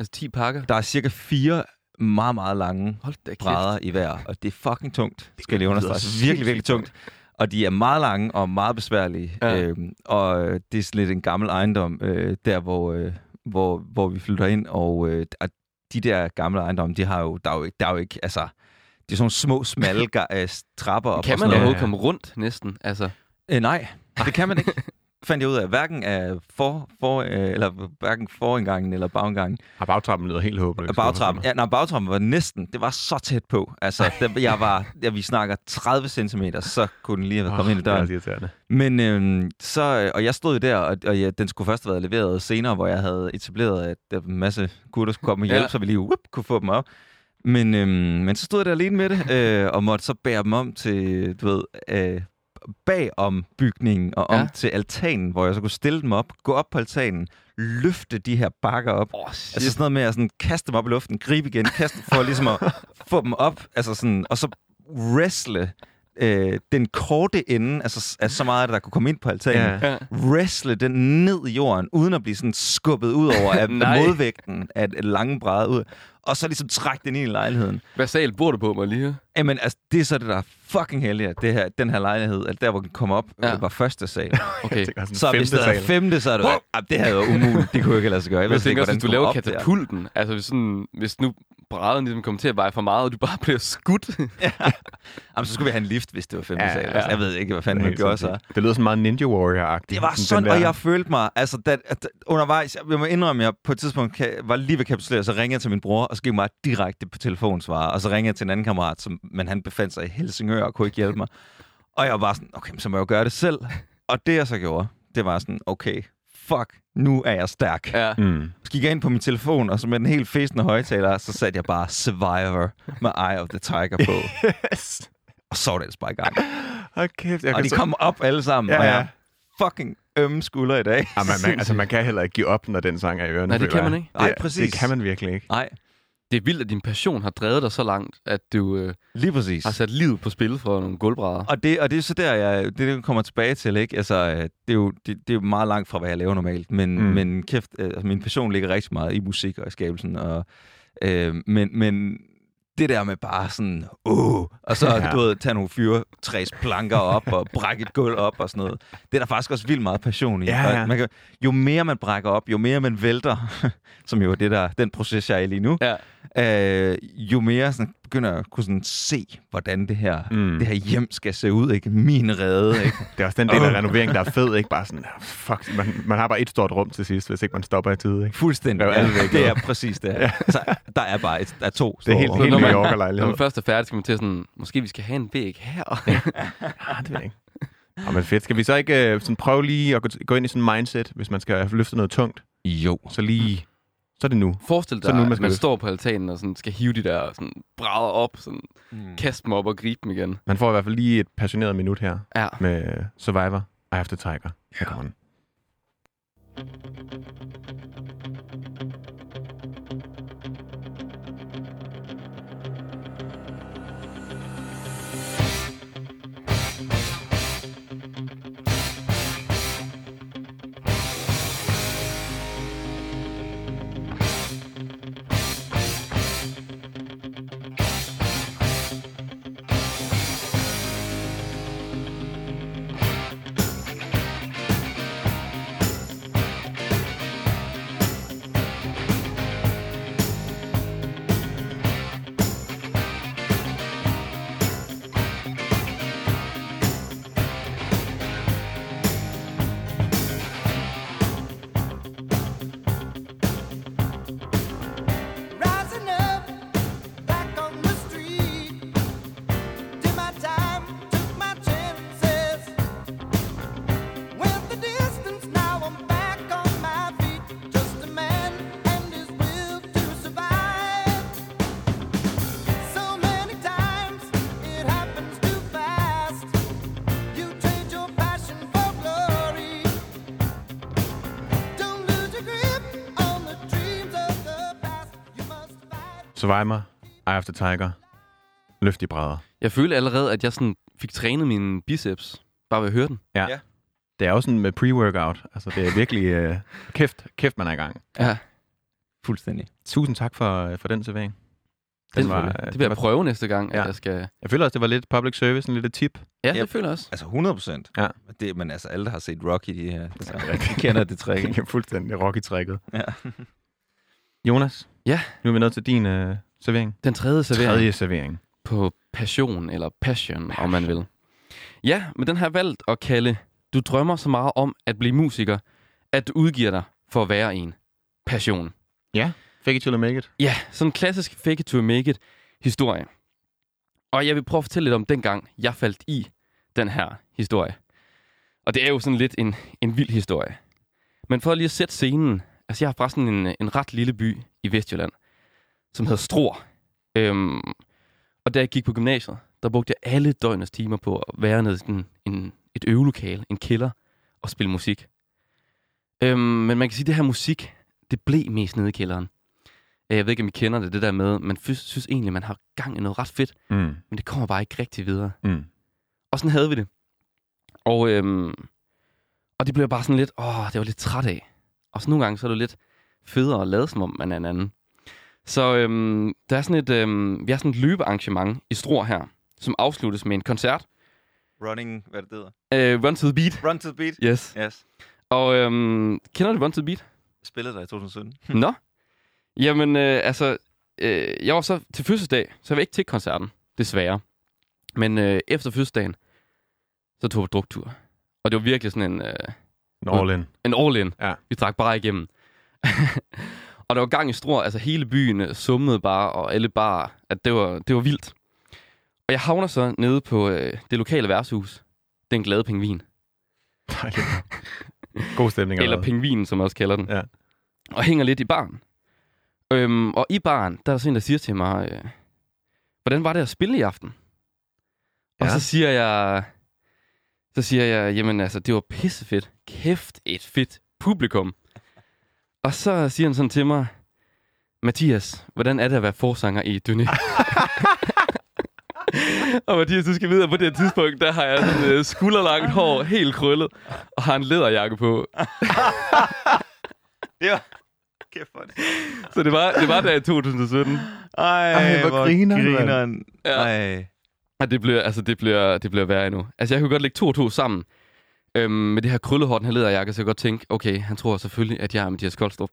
B: Altså 10 pakker?
C: Der er cirka fire meget, meget lange
B: Hold da
C: brædder i hver, og det er fucking tungt, skal jeg lige understrege. Virkelig, virkelig tungt. Og de er meget lange og meget besværlige.
B: Ja.
C: Øhm, og det er sådan lidt en gammel ejendom, øh, der hvor, øh, hvor, hvor vi flytter ind. Og øh, de der gamle ejendomme, de har jo, der er jo ikke, der er jo ikke altså, det er sådan nogle små, smalle øh, trapper op.
B: Kan man overhovedet komme rundt næsten? Altså,
C: Øh, nej, det kan man ikke. fandt jeg ud af. Hverken af for, for, øh, eller hverken forindgangen eller bagindgangen.
A: Har bagtrappen lyder helt håbløst.
C: Bagtrappen, ja, nej, bagtrappen var næsten, det var så tæt på. Altså, det, jeg var, ja, vi snakker 30 cm, så kunne den lige have
A: Oh,
C: kommet ind i
A: Det er
C: døren.
A: også irriterende.
C: Men øhm, så, øh, og jeg stod der, og, og ja, den skulle først have været leveret senere, hvor jeg havde etableret, at der var en masse gutter skulle komme og hjælpe,
B: ja.
C: så vi lige whoop, kunne få dem op. Men, øhm, men så stod jeg der alene med det, øh, og måtte så bære dem om til, du ved, øh, bag om bygningen og om
B: Ja.
C: til altanen, hvor jeg så kunne stille dem op, gå op på altanen, løfte de her bakker op.
B: åh,
C: Altså sådan noget med at sådan, kaste dem op i luften, gribe igen, kaste for ligesom at få dem op, altså sådan, og så wrestle øh, den korte ende, altså af så meget der kunne komme ind på altanen,
A: Ja.
B: Ja.
C: wrestle den ned i jorden, uden at blive sådan skubbet ud over af modvægten af et lange bræde ud, og så ligesom trække den ind i lejligheden.
B: Hvad sal bor du på, jeg lige høre?
C: Jamen, altså, det er så det, der er fucking heldigt, at det her, den her lejlighed, at der, hvor den kom op,
B: Ja.
C: ja. det var første sal.
B: Okay.
A: Sådan
C: Så
A: femte
C: hvis det er
A: sal.
C: femte, så er det jo, ah, det havde været umuligt. Det kunne jo ikke lade sig gøre. Jeg ved
B: jeg
C: ikke,
B: tænker også,
C: hvordan
B: hvis du laver
C: kom op der.
B: katapulten, altså hvis, sådan, hvis nu brædderen ligesom kommer til at veje for meget, og du bare bliver skudt.
C: Jamen, så skulle vi have en lift, hvis det var femte
A: Ja,
C: sal.
A: ja.
C: Altså, jeg ved ikke, hvad fanden
A: Det
C: man gjorde så.
A: Det lyder sådan meget Ninja Warrior-agtigt.
C: Det var sådan, og jeg følte mig, altså da, at, undervejs, jeg må indrømme, at jeg på et tidspunkt kan, var lige ved at kapitulere, så ringede jeg til min bror, og gik jeg mig direkte på telefonsvarer, og så ringede jeg til en anden kammerat, som, men han befandt sig i Helsingør og kunne ikke hjælpe mig. Og jeg var bare sådan, okay, så må jeg jo gøre det selv. Og det jeg så gjorde, det var sådan, okay, fuck, nu er jeg stærk.
B: ja.
A: Mm.
C: Så gik jeg ind på min telefon, og så med den helt fæsende højtaler, så satte jeg bare Survivor med Eye of the Tiger på.
A: Yes.
C: Og så var det ellers bare i gang.
A: Kæft. Jeg
C: Og de
A: så-
C: kom op alle sammen,
A: Ja,
C: og
A: ja.
C: jeg fucking ømme skulder i dag.
A: Ja, man, man, altså, man kan heller ikke give op, når den sang er i ørerne.
B: Nej, det kan man ikke.
C: Nej,
A: Det-
C: præcis.
A: Det kan man virkelig ikke.
C: Nej,
B: Det er vildt, at din passion har drevet dig så langt, at du øh,
C: lige præcis.
B: har sat livet på spil for nogle gulvbrædder.
C: Og det, og det er så der, jeg, det, jeg kommer tilbage til, ikke? Altså, øh, det er, jo, det, det er jo meget langt fra, hvad jeg laver normalt, men,
A: Mm.
C: men kæft, øh, altså, min passion ligger rigtig meget i musik og i skabelsen, og, øh, men, men det der med bare sådan, åh, og så,
A: Ja.
C: du ved, tage nogle fyre, træs planker op og brække et gulv op og sådan noget. Det er der faktisk også vildt meget passion i.
A: Ja, ja.
C: Man kan, jo mere man brækker op, jo mere man vælter, som jo er det der, den proces, jeg er i lige nu,
B: Ja.
C: Øh, jo mere sådan, begynder jeg at kunne sådan se, hvordan det her,
A: Mm.
C: det her hjem skal se ud. Ikke? Min rede. Ikke?
A: Det er også den del af renoveringen, der er fed, ikke? Bare sådan, fuck, man, man har bare et stort rum til sidst, hvis ikke man stopper i tide, ikke?
C: Fuldstændig. Ja, det
A: ud.
C: er præcis det. Ja. Så der er bare et, der er to
A: Det er helt,
C: store
A: helt New
B: man-
A: Yorker-lejlighed.
B: Når man først er færdig, skal man til sådan, måske vi skal have en væg her.
A: Ah, det ved jeg ikke. Ja, men fedt. Skal vi så ikke øh, sådan prøve lige at gå, gå ind i sådan en mindset, hvis man skal løfte noget tungt?
C: Jo.
A: Så lige, så er det nu.
B: Forestil
A: Så
B: dig,
A: nu, man
B: at man
A: løfte.
B: står på altanen og sådan skal hive de der sådan brædder op, sådan
C: Mm.
B: kaste dem op og gribe dem igen.
A: Man får i hvert fald lige et passioneret minut her
B: Ja.
A: med Survivor, I Have to Tiger. Her kommer den. Survivor, Eye of the Tiger, løft i brædder.
B: Jeg følte allerede, at jeg sådan fik trænet mine biceps, bare ved at høre den.
A: Det er også sådan med pre-workout. Altså, det er virkelig øh, kæft, kæft, man er i gang.
B: Ja,
C: Fuldstændig.
A: Tusind tak for, for den servering.
B: det,
A: Den var,
B: var,
A: øh,
B: det vil jeg
A: var-
B: prøve næste gang,
A: Ja.
B: at jeg skal...
A: Jeg føler også, det var lidt public service, en lille tip.
B: Ja, det
C: Yep.
B: føler jeg også.
C: Altså 100 procent.
A: Ja.
C: Det, men altså, alle, der har set Rocky, de her,
A: det er
C: de
A: rigtigt.
C: kender det trick.
A: Det
C: ikke?
A: er fuldstændig rocky-trækket.
C: Ja.
A: Jonas?
B: Ja?
A: Nu er vi nået til din øh, servering.
B: Den tredje servering
A: Tredje servering.
B: på passion, eller passion, om man vil. Ja, men den har jeg valgt at kalde, du drømmer så meget om at blive musiker, at du udgiver dig for at være en. Passion.
A: Fake it till you make it.
B: Ja, sådan en klassisk fake it to make it historie. Og jeg vil prøve at fortælle lidt om dengang, jeg faldt i den her historie. Og det er jo sådan lidt en, en vild historie. Men for lige at sætte scenen, altså jeg har fra sådan en, en ret lille by i Vestjylland, som hedder Struer. Øhm, og da jeg gik på gymnasiet, der brugte jeg alle døgnets timer på at være nede i sådan en, et øvelokale, en kælder, og spille musik. Øhm, men man kan sige, at det her musik, det blev mest nede i kælderen. Øh, Jeg ved ikke, om I kender det, det der med, man synes egentlig, man har gang i noget ret fedt,
A: Mm.
B: men det kommer bare ikke rigtig videre.
A: Mm.
B: Og sådan havde vi det. Og, øhm, og det blev bare sådan lidt, åh, det var lidt træt af. Og så nogle gange, så er det lidt federe at lade, som om man er en anden. Så øhm, der er sådan et, øhm, vi har sådan et løbearrangement i Struer her, som afsluttes med en koncert.
C: Running, hvad det hedder?
B: Øh, Run to the Beat.
C: Run to the beat.
B: Yes.
C: Yes.
B: Og øhm, kender du Run to the Beat?
C: Spillede der i 2017.
B: Nå. Jamen, øh, altså, øh, jeg var så til fødselsdag, så jeg var ikke til koncerten, desværre. Men øh, efter fødselsdagen, så tog vi druktur. Og det var virkelig sådan en, øh,
A: En all in.
B: en all-in.
A: Ja.
B: Vi drak bare igennem. og der var gang i Struer, altså hele byen øh, summede bare, og alle bare, at det var, det var vildt. Og jeg havner så nede på øh, det lokale værtshus. Den glade pingvin.
A: God stemning.
B: Eller pingvinen, som jeg også kalder den.
A: Ja.
B: Og hænger lidt i baren. Øhm, og i baren, der er der så en, der siger til mig, øh, hvordan var det at spille i aften? Og
A: Ja.
B: så siger jeg, så siger jeg, jamen altså, det var pissefedt. Kæft, et fedt publikum. Og så siger han sådan til mig, Mathias, hvordan er det at være forsanger i Dyné? og Mathias, du skal vide, at på det her tidspunkt, der har jeg sådan øh, skulderlangt hår, helt krøllet, og har en læderjakke på.
C: Ja. Kæft for det.
B: Så det var, det var der i 2017.
C: Ej,
A: Ej, hvor grineren, mand.
C: grineren.
B: Ja.
C: Ej.
B: Og det bliver, altså, det bliver, det bliver værre endnu. Altså, jeg kunne godt lægge to og to sammen. Øhm, med det her krøllehår, den her læderjakke, så jeg kan godt tænke, okay, han tror selvfølgelig, at jeg er Mathias Koldstrup.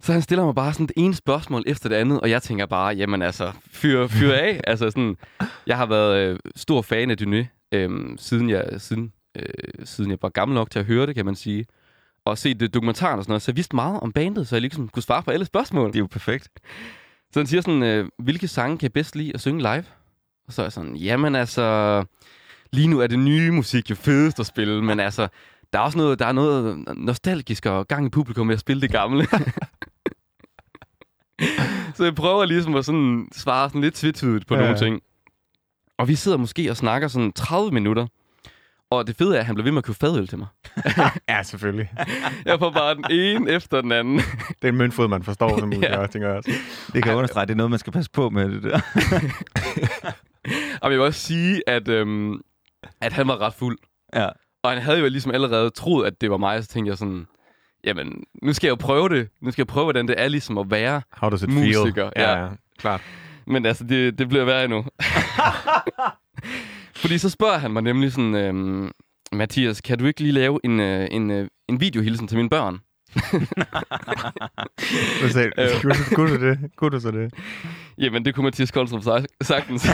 B: Så han stiller mig bare sådan det ene spørgsmål efter det andet, og jeg tænker bare, jamen altså, fyr, fyr af. altså sådan, jeg har været øh, stor fan af Dyné, øh, siden, jeg, siden, øh, siden jeg var gammel nok til at høre det, kan man sige. Og set det dokumentaren og sådan noget, så jeg vidste meget om bandet, så jeg ligesom kunne svare på alle spørgsmål.
C: Det er jo perfekt.
B: Så han siger sådan, øh, hvilke sange kan jeg bedst lide at synge live? Og så er jeg sådan, jamen altså, lige nu er det nye musik jo fedest at spille, men altså, der er også noget, der er noget nostalgisk og gang i publikum med at spille det gamle. så jeg prøver ligesom at sådan svare sådan lidt tvetydigt på
A: Ja.
B: nogle ting. Og vi sidder måske og snakker sådan 30 minutter. Og det fede er, at han blev ved med at købe fadøl til mig.
A: Ja, selvfølgelig.
B: Jeg får bare den ene efter den anden.
A: Det er en møntfod, man forstår, som musiker,
B: Ja.
A: ja. tænker jeg også.
C: Det kan jeg understrege. Det er noget, man skal passe på med det der.
B: Og jeg vil også sige, at, øhm, at han var ret fuld.
C: Ja.
B: Og han havde jo ligesom allerede troet, at det var mig, så tænkte jeg sådan, jamen, nu skal jeg jo prøve det. Nu skal jeg prøve, hvordan det er ligesom at være.
A: How does it
B: Musiker,
A: feel?
B: ja.
A: ja. klart.
B: Men altså, det, det bliver værre endnu. Fordi så spørger han mig nemlig sådan, øhm, Mathias, kan du ikke lige lave en, øh, en, øh, en videohilsen til mine børn?
A: Hvad sagde du?
B: Øh.
A: Du-? Kunne du så det?
B: Jamen, det kunne Mathias Koldstrup sag- sagtens.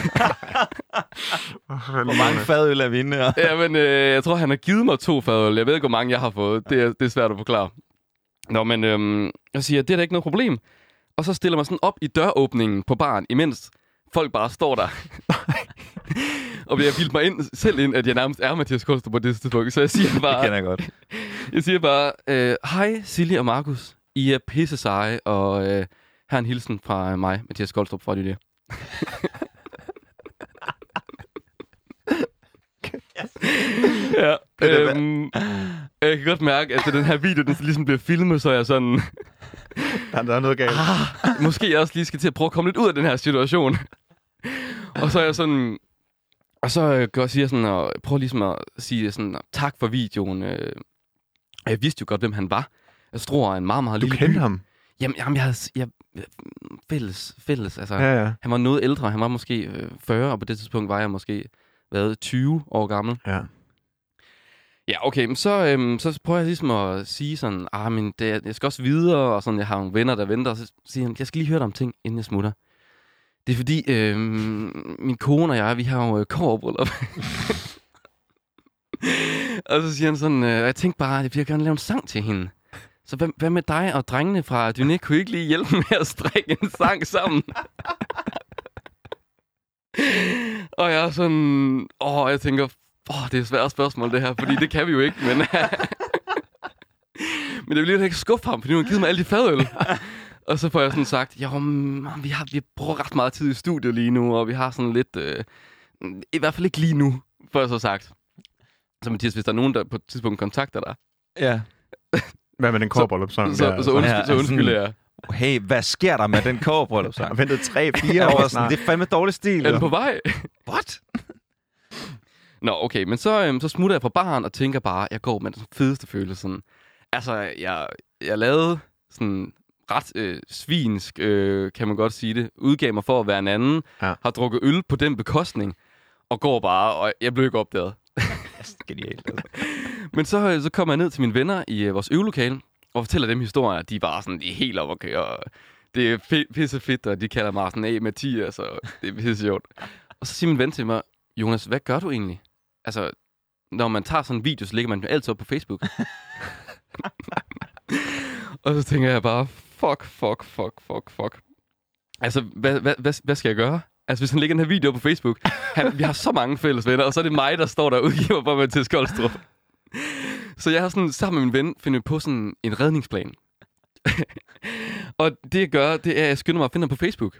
C: Hvor mange fadøl er vi inde her?
B: Jamen, øh, jeg tror, han har givet mig to fadøl. Jeg ved ikke, hvor mange jeg har fået. Det er, det er svært at forklare. Nå, men øhm, jeg siger, det er da ikke noget problem. Og så stiller man sådan op i døråbningen på baren, imens folk bare står der. og jeg bildt mig ind, selv ind, at jeg nærmest er Mathias Koldstrup på det tidspunkt. Så jeg siger
C: Det
B: bare,
C: kender jeg godt.
B: jeg siger bare øh, hej Silje og Markus. I er pisse seje, og øh, her er en hilsen fra mig, Mathias Koldstrup fra det. ja, øhm, jeg kan godt mærke, at den her video den ligesom bliver filmet, så jeg sådan...
A: Der, der er noget galt.
B: ah, måske jeg også lige skal til at prøve at komme lidt ud af den her situation. og så er jeg sådan... Og så øh, går jeg siger sådan, og prøver ligesom at sige sådan, tak for videoen. Øh, jeg vidste jo godt, hvem han var. Jeg tror, en meget, meget
A: Du
B: lille
A: kendte
B: by.
A: ham?
B: Jamen, jamen jeg havde... Jeg, fælles, fælles, altså.
A: Ja, ja.
B: Han var noget ældre. Han var måske øh, 40, og på det tidspunkt var jeg måske været 20 år gammel.
A: ja.
B: Ja, okay, men så, øhm, så prøver jeg ligesom at sige sådan, ah, men det, jeg skal også videre, og sådan, jeg har nogle venner, der venter, og så siger han, jeg skal lige høre dig om ting, inden jeg smutter. Det er fordi, øhm, min kone og jeg, vi har jo øh, kårbryllup. og så siger han sådan, øh, jeg tænkte bare, at jeg gerne lave en sang til hende. Så hvad, hvad med dig og drengene fra Dyné? Kunne I ikke lige hjælpe med at strikke en sang sammen? og jeg er sådan, åh, jeg tænker, åh, det er et svært spørgsmål det her, fordi det kan vi jo ikke, men... men det vil lige ikke skuffe ham, fordi nu har han givet mig alle de fadøl. og så får jeg sådan sagt, jo, man, vi, har, vi bruger ret meget tid i studiet lige nu, og vi har sådan lidt... Øh, I hvert fald ikke lige nu, får jeg så sagt. Så Mathias, hvis der er nogen, der på et tidspunkt kontakter dig,
C: Ja.
A: Hvad med den kårbryllupssang?
B: så,
A: der,
B: så, undskyld,
C: Ja,
B: så undskylder jeg.
C: Hey, hvad sker der med den kårbryllup
A: Jeg ventet tre, fire
C: Jeg
A: år
C: var sådan, det er fandme dårlig stil.
B: Er den på vej?
C: What?
B: Nå, okay, men så, øhm, så smutter jeg fra baren og tænker bare, jeg går med den fedeste følelse. Sådan. Altså, jeg, jeg lavede sådan ret øh, svinsk, øh, kan man godt sige det, udgav mig for at være en anden,
A: Ja.
B: har drukket øl på den bekostning, og går bare, og jeg blev ikke opdaget.
C: Genialt. Altså.
B: Men så, øh, så kommer jeg ned til mine venner i øh, vores øvelokale, og fortæller dem historier. De er bare sådan, de er helt op at køre. og Det er f- pisse fedt, og de kalder mig sådan, hey Mathias, og det er pisse sjovt. Og så siger min ven til mig, Jonas, hvad gør du egentlig? Altså, når man tager sådan en video, så lægger man den altid op på Facebook. og så tænker jeg bare, fuck, fuck, fuck, fuck, fuck. Altså, hvad, hvad, hvad, hvad skal jeg gøre? Altså, hvis han lægger den her video på Facebook, han, vi har så mange fælles venner, og så er det mig, der står der og udgiver på Mathias til så jeg har sådan sammen med min ven fundet på sådan en redningsplan. og det jeg gør, det er, at jeg skynder mig at finde ham på Facebook.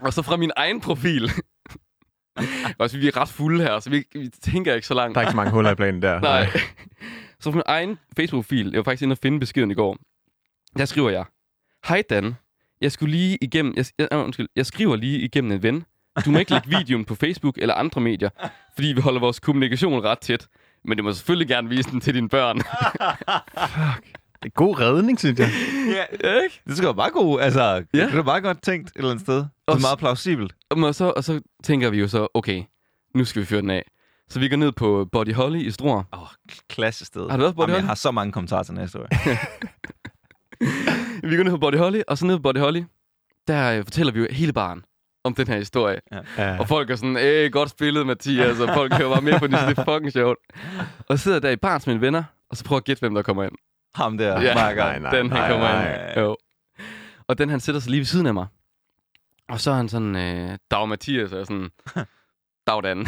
B: Og så fra min egen profil. Også vi er ret fulde her, så vi, vi tænker ikke så langt.
A: Der er ikke så mange huller i planen der.
B: Nej. Så på min egen Facebook-fil, jeg var faktisk inde og finde beskeden i går, der skriver jeg, Hej Dan, jeg skulle lige igennem, jeg, jeg, øh, undskyld, jeg skriver lige igennem en ven. Du må ikke lægge videoen på Facebook eller andre medier, fordi vi holder vores kommunikation ret tæt. Men du må selvfølgelig gerne vise den til dine børn.
A: Det er god redning, synes jeg.
C: ja, ikke? Det skal være bare god. Altså, ja. Det er meget godt tænkt et eller andet sted. Det
B: Og
C: er meget plausibelt.
B: og, så, og så tænker vi jo så, okay, nu skal vi fyre den af. Så vi går ned på Body Holly i Struer.
C: Åh, oh, klasse sted.
B: Har du været på Body
C: Jamen, jeg
B: Holly?
C: har så mange kommentarer til næste år.
B: Vi går ned på Body Holly, og så ned på Body Holly, der øh, fortæller vi jo hele baren om den her historie.
A: Ja.
B: Og folk er sådan, æh, godt spillet, Mathias, og folk kører bare med på det, det er fucking sjovt. Og så sidder der i baren med mine venner, og så prøver jeg at gætte, hvem der kommer ind.
C: Ham der.
B: Ja.
C: Marker.
A: Nej, nej.
B: den han kommer
C: nej.
B: ind. Jo. Og den han sætter sig lige ved siden af mig. Og så er han sådan, øh, Dag Mathias, og jeg sådan, Dag Dan.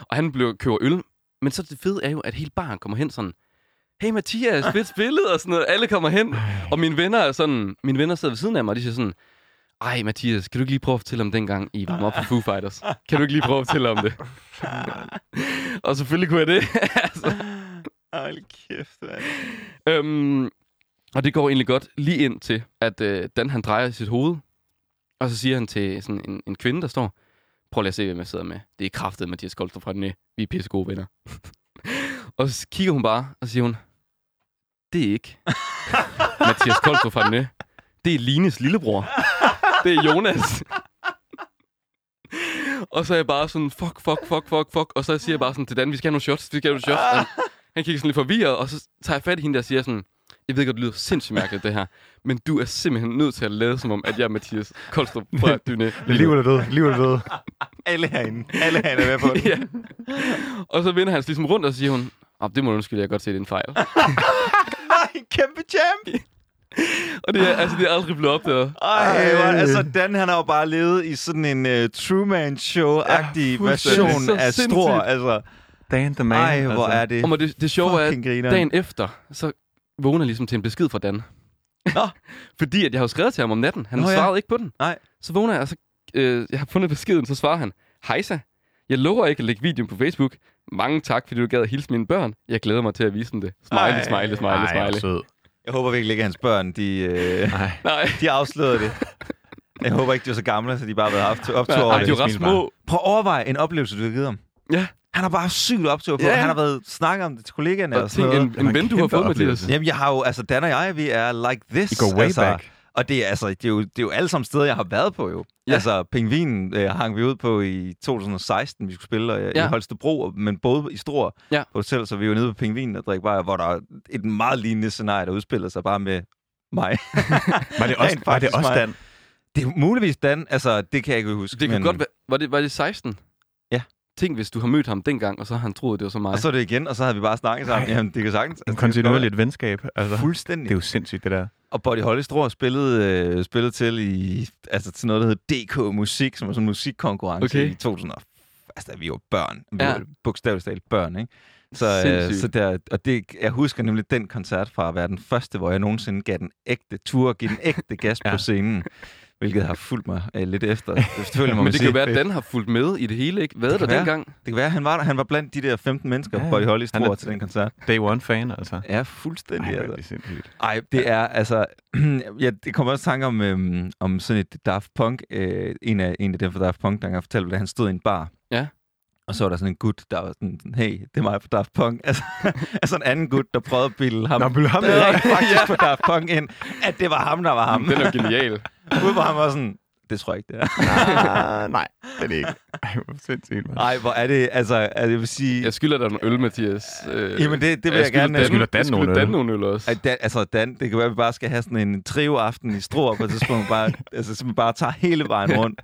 B: og han blev køber øl. Men så det fede er jo, at hele baren kommer hen sådan, hey Mathias, fedt spillet, og sådan noget. Alle kommer hen. Og mine venner er sådan, mine venner sidder ved siden af mig, og de siger sådan, ej Mathias, kan du ikke lige prøve at fortælle om dengang, I var op på Foo Fighters? Kan du ikke lige prøve at fortælle om det? og selvfølgelig kunne jeg det. altså.
C: Hold kæft, mand.
B: Øhm, og det går egentlig godt lige ind til, at øh, Dan han drejer sit hoved, og så siger han til sådan en, en kvinde, der står, prøv lige at se, hvem jeg sidder med. Det er kraftet Mathias Koldstrup fra den Vi er pisse gode venner. og så kigger hun bare, og siger hun, det er ikke Mathias Koldstrup fra den Det er Lines lillebror. Det er Jonas. og så er jeg bare sådan, fuck, fuck, fuck, fuck, fuck. Og så siger jeg bare sådan til Dan, vi skal have nogle shots, vi skal have nogle shots. Han, han kigger sådan lidt forvirret, og så tager jeg fat i hende der og siger sådan, jeg ved godt, det lyder sindssygt mærkeligt, det her. Men du er simpelthen nødt til at lade som om, at jeg er Mathias Koldstrup fra Dyne.
A: Liv eller død, liv eller død.
C: Alle herinde. Alle herinde er med på det.
B: ja. Og så vender han sig ligesom rundt, og siger hun, oh, det må du undskylde, jeg kan godt se, det er en fejl.
C: Nej, kæmpe champ.
B: og det er, altså, det er aldrig blevet opdaget.
C: Ej,
A: Ej.
C: altså Dan han har jo bare levet i sådan en uh, Truman Show-agtig
B: Ja,
C: version af
B: sindssygt.
C: Stror. Altså,
A: Dan the man.
C: ej, hvor er det
B: Og det, det sjove er, at dagen efter, så vågner jeg ligesom til en besked fra Dan.
C: Nå.
B: Fordi at jeg har jo skrevet til ham om natten. Han
C: Nå, ja.
B: svarede ikke på den.
C: Nej.
B: Så vågner jeg, og så, øh, jeg har fundet beskeden, så svarer han, Hejsa, jeg lover ikke at lægge videoen på Facebook. Mange tak, fordi du gad at hilse mine børn. Jeg glæder mig til at vise dem det. Smiley,
C: Ej.
B: smiley, smiley,
A: Ej,
B: smiley.
A: sød.
C: Jeg håber virkelig ikke, at hans børn, de, øh,
A: Nej.
C: De afslørede det. Jeg håber ikke, de er så gamle, så de bare har været haft op to år.
B: Nej de er jo
A: det
B: ret små.
C: Prøv at overveje en oplevelse, du har givet ham.
B: Ja,
C: Han har bare sygt optur på.
B: Ja.
C: Han har været snakket om det til kollegaerne og,
B: og
C: sådan noget.
B: en, en ven, du har fået. Mathias.
C: Jamen, jeg har jo, altså, Dan og jeg, vi er like this.
A: I går way
C: altså,
A: back.
C: Og det er, altså, det, er jo, det er jo alle sammen steder, jeg har været på jo.
B: Ja.
C: Altså, Pingvinen øh, hang vi ud på i 2016, vi skulle spille øh,
B: Ja.
C: i Holstebro, men både i Stor
B: Ja.
C: på hotel, så vi var nede på Pingvinen og drikke bare, hvor der er et meget lignende scenarie, der udspiller sig bare med mig.
A: Var det også, var det også
C: mig.
A: Dan?
C: det er muligvis Dan, altså, det kan jeg ikke huske.
B: Det kan
C: men,
B: godt være... Var det, var det 16?
C: Ja.
B: Tænk, hvis du har mødt ham dengang, og så har han troet, det var så mig.
C: Og så er det igen, og så havde vi bare snakket sammen.
A: Ej.
C: Jamen, det kan sagtens.
A: En
C: Altså,
A: kontinuerligt venskab. Altså.
C: Fuldstændig.
A: det er jo sindssygt, det der.
C: Og Body Holly Stror spillede, øh, spillede til i, altså til noget, der hedder DK Musik, som er sådan en musikkonkurrence
B: Okay.
C: i 2000. og- Altså, vi var børn. Vi
B: Ja.
C: var bogstaveligt talt børn, ikke? Så, øh, så der, og det, jeg husker nemlig den koncert fra at være den første, hvor jeg nogensinde gav den ægte tur, give den ægte gas
A: Ja.
C: på scenen. Hvilket har fulgt mig øh, lidt efter. Selvfølgelig må
B: Men det kan være, at Dan har fulgt med i det hele, ikke? Hvad
C: Det
B: der
C: være.
B: dengang?
C: Det kan være, at han var der. Han var blandt de der 15 mennesker,
A: Ja.
C: Body Holly Stror til den koncert.
A: Day one fan, altså.
C: Ja, fuldstændig.
A: Ej,
C: altså.
A: det er sindssygt.
C: Ej, det er altså... ja, det kommer også tanke om, øhm, om sådan et Daft Punk. Øh, en, af, en af dem fra Daft Punk, der engang fortalte, at han stod i en bar.
B: Ja.
C: Og så var der sådan en gut, der var sådan, hey, det er mig fra Daft Punk. Altså, altså en anden gut, der prøvede at bilde ham.
A: Nå, du ham
C: der faktisk på Daft Punk ind, at det var ham, der var ham.
B: Den er genial.
C: Ude på ham var sådan, det tror jeg ikke, det er.
A: Ah, nej, det er det ikke. Ej, hvor sindssygt, mand.
C: Nej, hvor er det, altså, altså jeg vil sige...
B: Jeg skylder dig nogle øl, Mathias. Øh,
C: Jamen, det- det vil jeg gerne.
B: Dan,
A: skylder Dan
B: jeg skylder Dan
A: øl.
B: nogle øl også.
C: Dan, altså Dan, det kan være, at vi bare skal have sådan en trio-aften i Struer på et tidspunkt, bare, altså, så man bare tager hele vejen rundt.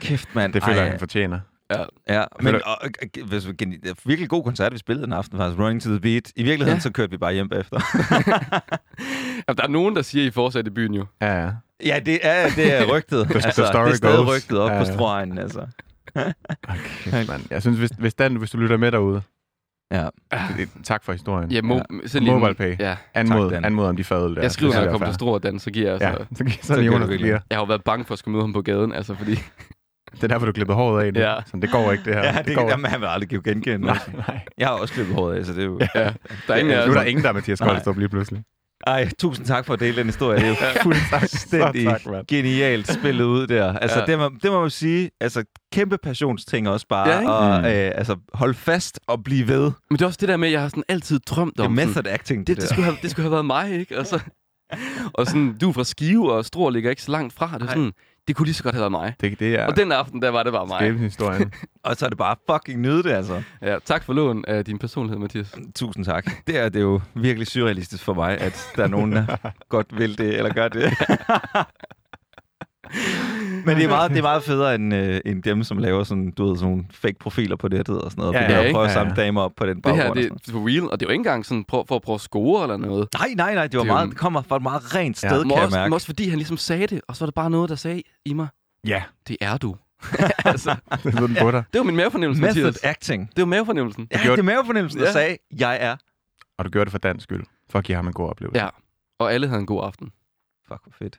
C: Kæft, mand.
A: Det føler
C: Ej,
A: jeg, han fortjener.
B: Ja.
C: Ja, men og, og, hvis vi, gen- det virkelig god koncert, vi spillede den aften, faktisk. Running to the Beat. I virkeligheden,
B: Ja.
C: så kørte vi bare hjem bagefter.
B: Jamen, der er nogen, der siger, I fortsat i byen jo.
A: Ja, ja.
C: ja, det er, det er rygtet.
A: The
C: altså,
A: story
C: det er stadig
A: goes.
C: rygtet op
A: Ja,
C: ja, på strøgen, altså.
A: Kæft, mand. Jeg synes, hvis, hvis, Dan, hvis du lytter med derude,
C: Ja.
A: tak for historien.
B: Ja, mo-
C: Ja.
A: Mobile pay.
B: Ja.
A: Anmod,
C: Tak,
A: anmod om de fadøl der.
B: Jeg skriver, når jeg kommer
A: er
B: til Struer, Dan, så giver jeg altså...
A: Ja, så, så,
C: Så
A: så
C: du virkelig.
A: bliver.
B: Jeg har jo været bange for at skulle møde ham på gaden, altså fordi...
A: Det er derfor, du klippede håret af nu.
B: Ja.
A: Så det går ikke, det her.
C: Ja, det,
A: går
C: det jamen, han vil aldrig give genkende.
A: Nej, nej.
C: Jeg har også klippet håret af, så det er jo...
B: Ja, der er ingen
A: Nu er der ingen, der er Mathias
C: Nej.
A: Koldstrup lige pludselig.
C: Ej, tusind tak for at dele den historie. Det er jo fuldstændig
A: tak,
C: genialt spillet ud der. Altså,
B: Ja.
C: det, må, det må man sige. Altså, kæmpe passionsting også bare.
B: Ja, ikke?
C: og
A: Mm.
C: øh, altså, hold fast og blive ved.
B: Men det er også det der med, at jeg har sådan altid drømt
C: Det er
B: om... sådan-
C: method acting,
B: det,
C: det,
B: det, skulle have, det skulle have været mig, ikke? Og, så, og sådan, du er fra Skive, og Struer ligger ikke så langt fra. Det, er sådan, det kunne lige så godt have været mig.
A: Det, det er
B: Og den aften, der var det bare mig.
A: skæbenshistorien.
C: Og så er det bare fucking nyde det, altså.
B: Ja, tak for lån af din personlighed, Mathias.
C: Tusind tak. Det er, det er jo virkelig surrealistisk for mig, at der er nogen, der godt vil det, eller gør det. Men det er meget, det er meget federe end, øh, end dem, som laver sådan, du ved, sådan nogle fake profiler på det og sådan noget.
A: Ja,
C: Ja,
B: ja,
C: ja, prøver at
A: Ja,
C: samle
A: ja.
C: damer op på den
B: Det
C: baggrund.
B: her,
C: og
B: det er for real, og det er jo ikke engang sådan, prøv, for at prøve at score eller noget.
C: Nej, nej, nej. Det, var
B: Det er jo-
C: meget, det kommer fra et meget rent
A: Ja.
C: sted,
B: Men
C: kan jeg
B: også,
C: mærke.
B: men også fordi han ligesom sagde det, og så var det bare noget, der sagde i mig,
A: ja,
B: det er du. altså,
A: det ved den på dig.
B: det var min mavefornemmelse,
C: Method
B: Mathias.
C: acting.
B: Det var mavefornemmelsen.
C: Ja,
A: gjorde-
C: det er mavefornemmelsen, der
B: Ja.
C: sagde, jeg er.
A: Og du gjorde det for dansk skyld. For at give ham en god oplevelse.
B: Ja. Og alle havde en god aften.
C: Fuck, hvor fedt.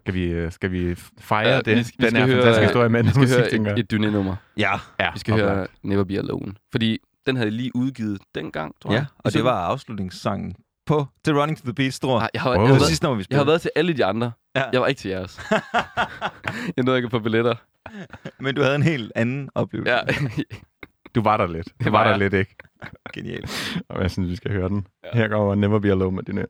A: Skal vi, øh, skal vi fejre
B: Ja,
A: det?
B: vi- vi
A: den
B: skal
A: her
B: høre-
A: fantastiske historie med
B: Vi
A: den
B: skal
A: musik,
B: høre
A: tænker
B: et,
A: jeg.
B: et dyné-nummer.
C: Ja,
A: Ja,
B: Vi skal
A: oplagt.
B: høre Never Be Alone. Fordi den havde lige udgivet dengang, tror jeg.
C: ja. og det var afslutningssangen på The Running to the Beat, Stor.
B: Nej, jeg har,
A: Wow.
B: jeg,
C: Det
B: har været,
C: sidste nummer, vi
B: jeg
C: spillede.
B: har været til alle de andre.
C: Ja.
B: Jeg var ikke til jeres. jeg nåede ikke få billetter.
C: Men du havde en helt anden oplevelse.
B: Ja.
A: Du var der lidt. Du
B: Det
A: var
B: var
A: der
B: jeg.
A: lidt, ikke?
C: Genialt.
A: Og jeg synes, vi skal høre den.
B: Ja.
A: Her går Never Be Alone med dine.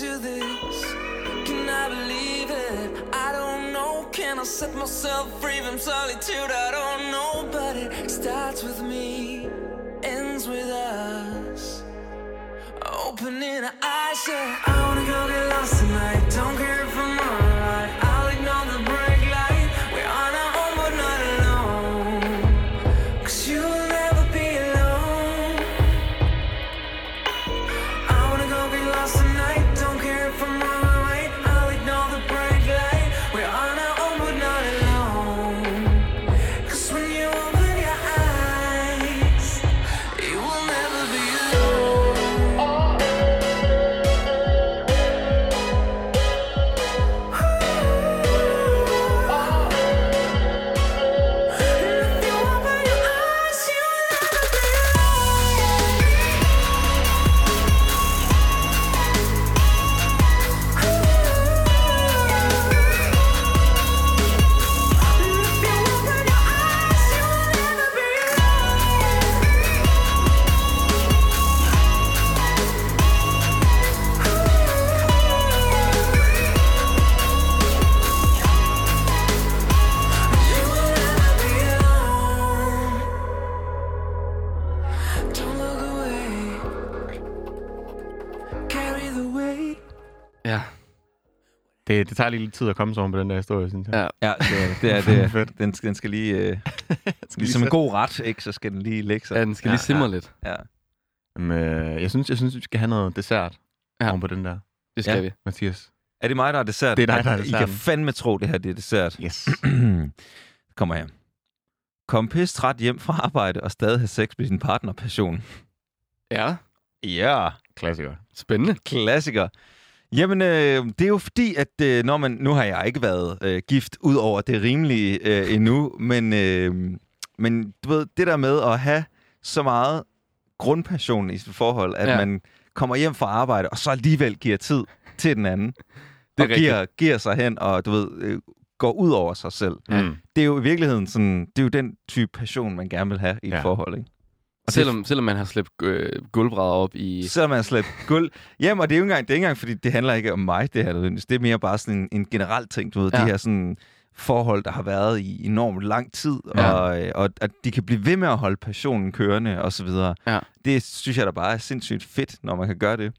D: To this. Can I believe it? I don't know. Can I set myself free from solitude? I don't know, but it starts with me, ends with us. Opening our eyes, yeah.
A: Det, det tager lige lidt tid at komme sådan på den der historie, synes jeg.
B: Ja.
C: Ja, det er det. Er, det er. Den, skal, den skal lige... Øh,
A: lige
C: ligesom en
A: sætte-
C: god ret, ikke? Så skal den lige lægge sig.
B: Ja, den skal
A: Ja,
B: lige simre
A: ja.
B: lidt.
C: Ja.
A: Jamen, øh, jeg, synes, jeg synes, vi skal have noget dessert
B: Ja.
A: oven på den der,
B: Det skal
C: Ja.
B: vi.
A: Mathias.
C: Er det mig, der er dessert?
A: Det er dig, der er
C: I kan fandme tro, det her det er dessert.
A: Yes.
C: Kommer her. Kom pis træt hjem fra arbejde og stadig have sex med sin partner passion.
B: Ja,
C: Ja,
A: Klassiker.
B: spændende.
C: klassiker. Jamen, øh, det er jo fordi, at øh, når man... Nu har jeg ikke været øh, gift, ud over det rimelige øh, endnu, men, øh, men du ved, det der med at have så meget grundpassion i sit forhold, at
B: Ja.
C: man kommer hjem fra arbejde, og så alligevel giver tid til den anden,
B: er
C: og giver, giver sig hen, og du ved, øh, går ud over sig selv.
A: Mm.
C: Det er jo i virkeligheden sådan, det er jo den type passion, man gerne vil have i et
A: Ja.
C: forhold, ikke?
B: Og selvom, selvom man har slæbt øh, gulvbrædder op i...
C: Selvom man slet guld. Jamen, og det er jo ikke engang, det er ikke engang, fordi det handler ikke om mig, det her. Det er mere bare sådan en, en generel ting, du ved.
B: Ja.
C: Ja. De her sådan forhold, der har været i enormt lang tid,
B: Ja.
C: ja. og, øh, og at de kan blive ved med at holde passionen kørende, og så videre.
B: Ja.
C: Det synes jeg da bare er sindssygt fedt, når man kan gøre det.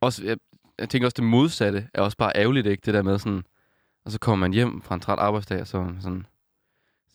B: Også, jeg, jeg tænker også, det modsatte er også bare ærgerligt, ikke? Det der med sådan... Og så kommer man hjem fra en træt arbejdsdag, og så sådan...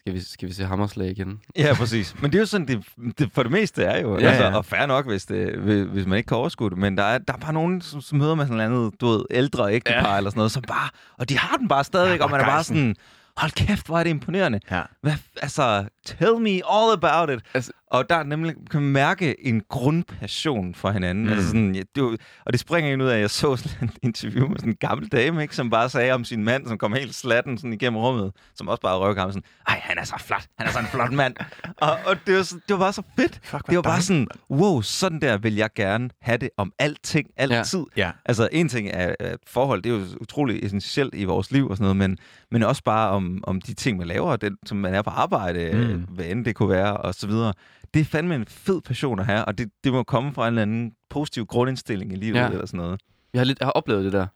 B: Skal vi, skal vi se Hammerslag igen?
C: Ja, præcis. Men det er jo sådan, det, det for det meste er jo.
A: Ja,
C: altså,
A: ja.
C: Og fair nok, hvis, det, hvis- man ikke kan overskue det. Men der er, der er bare nogen, som, som møder med sådan noget andet, du ved, ældre ægtepar ja. eller sådan noget, som bare... Og de har den bare stadigvæk,
A: Ja,
C: og man er bare sådan... Hold kæft, hvor er det imponerende.
A: Ja.
C: Hvad, altså, tell me all about it.
B: Altså-
C: og der er nemlig, kan man mærke en grundpassion for hinanden.
A: Mm.
C: Altså sådan, ja, det var, og det springer ind ud af, at jeg så sådan et interview med sådan en gammel dame, ikke, som bare sagde om sin mand, som kom helt slatten sådan igennem rummet, som også bare røvede ham sådan, ej, han er så flot, han er så en flot mand. og, og det, var, så- det var bare så fedt.
A: Fuck,
C: Det var bare sådan, wow, sådan der vil jeg gerne have det om alting, altid.
A: Ja.
C: Altså, en ting er at forhold, det er jo utrolig essentielt i vores liv og sådan noget, men, men også bare om, om de ting, man laver, den, som man er på arbejde,
A: Mm.
C: mm. hvad end det kunne være, og så videre. Det er fandme en fed passion at have, og det, det må komme fra en eller anden positiv grundindstilling i livet,
B: Ja.
C: eller sådan noget.
B: Jeg har, lidt, jeg har oplevet det der.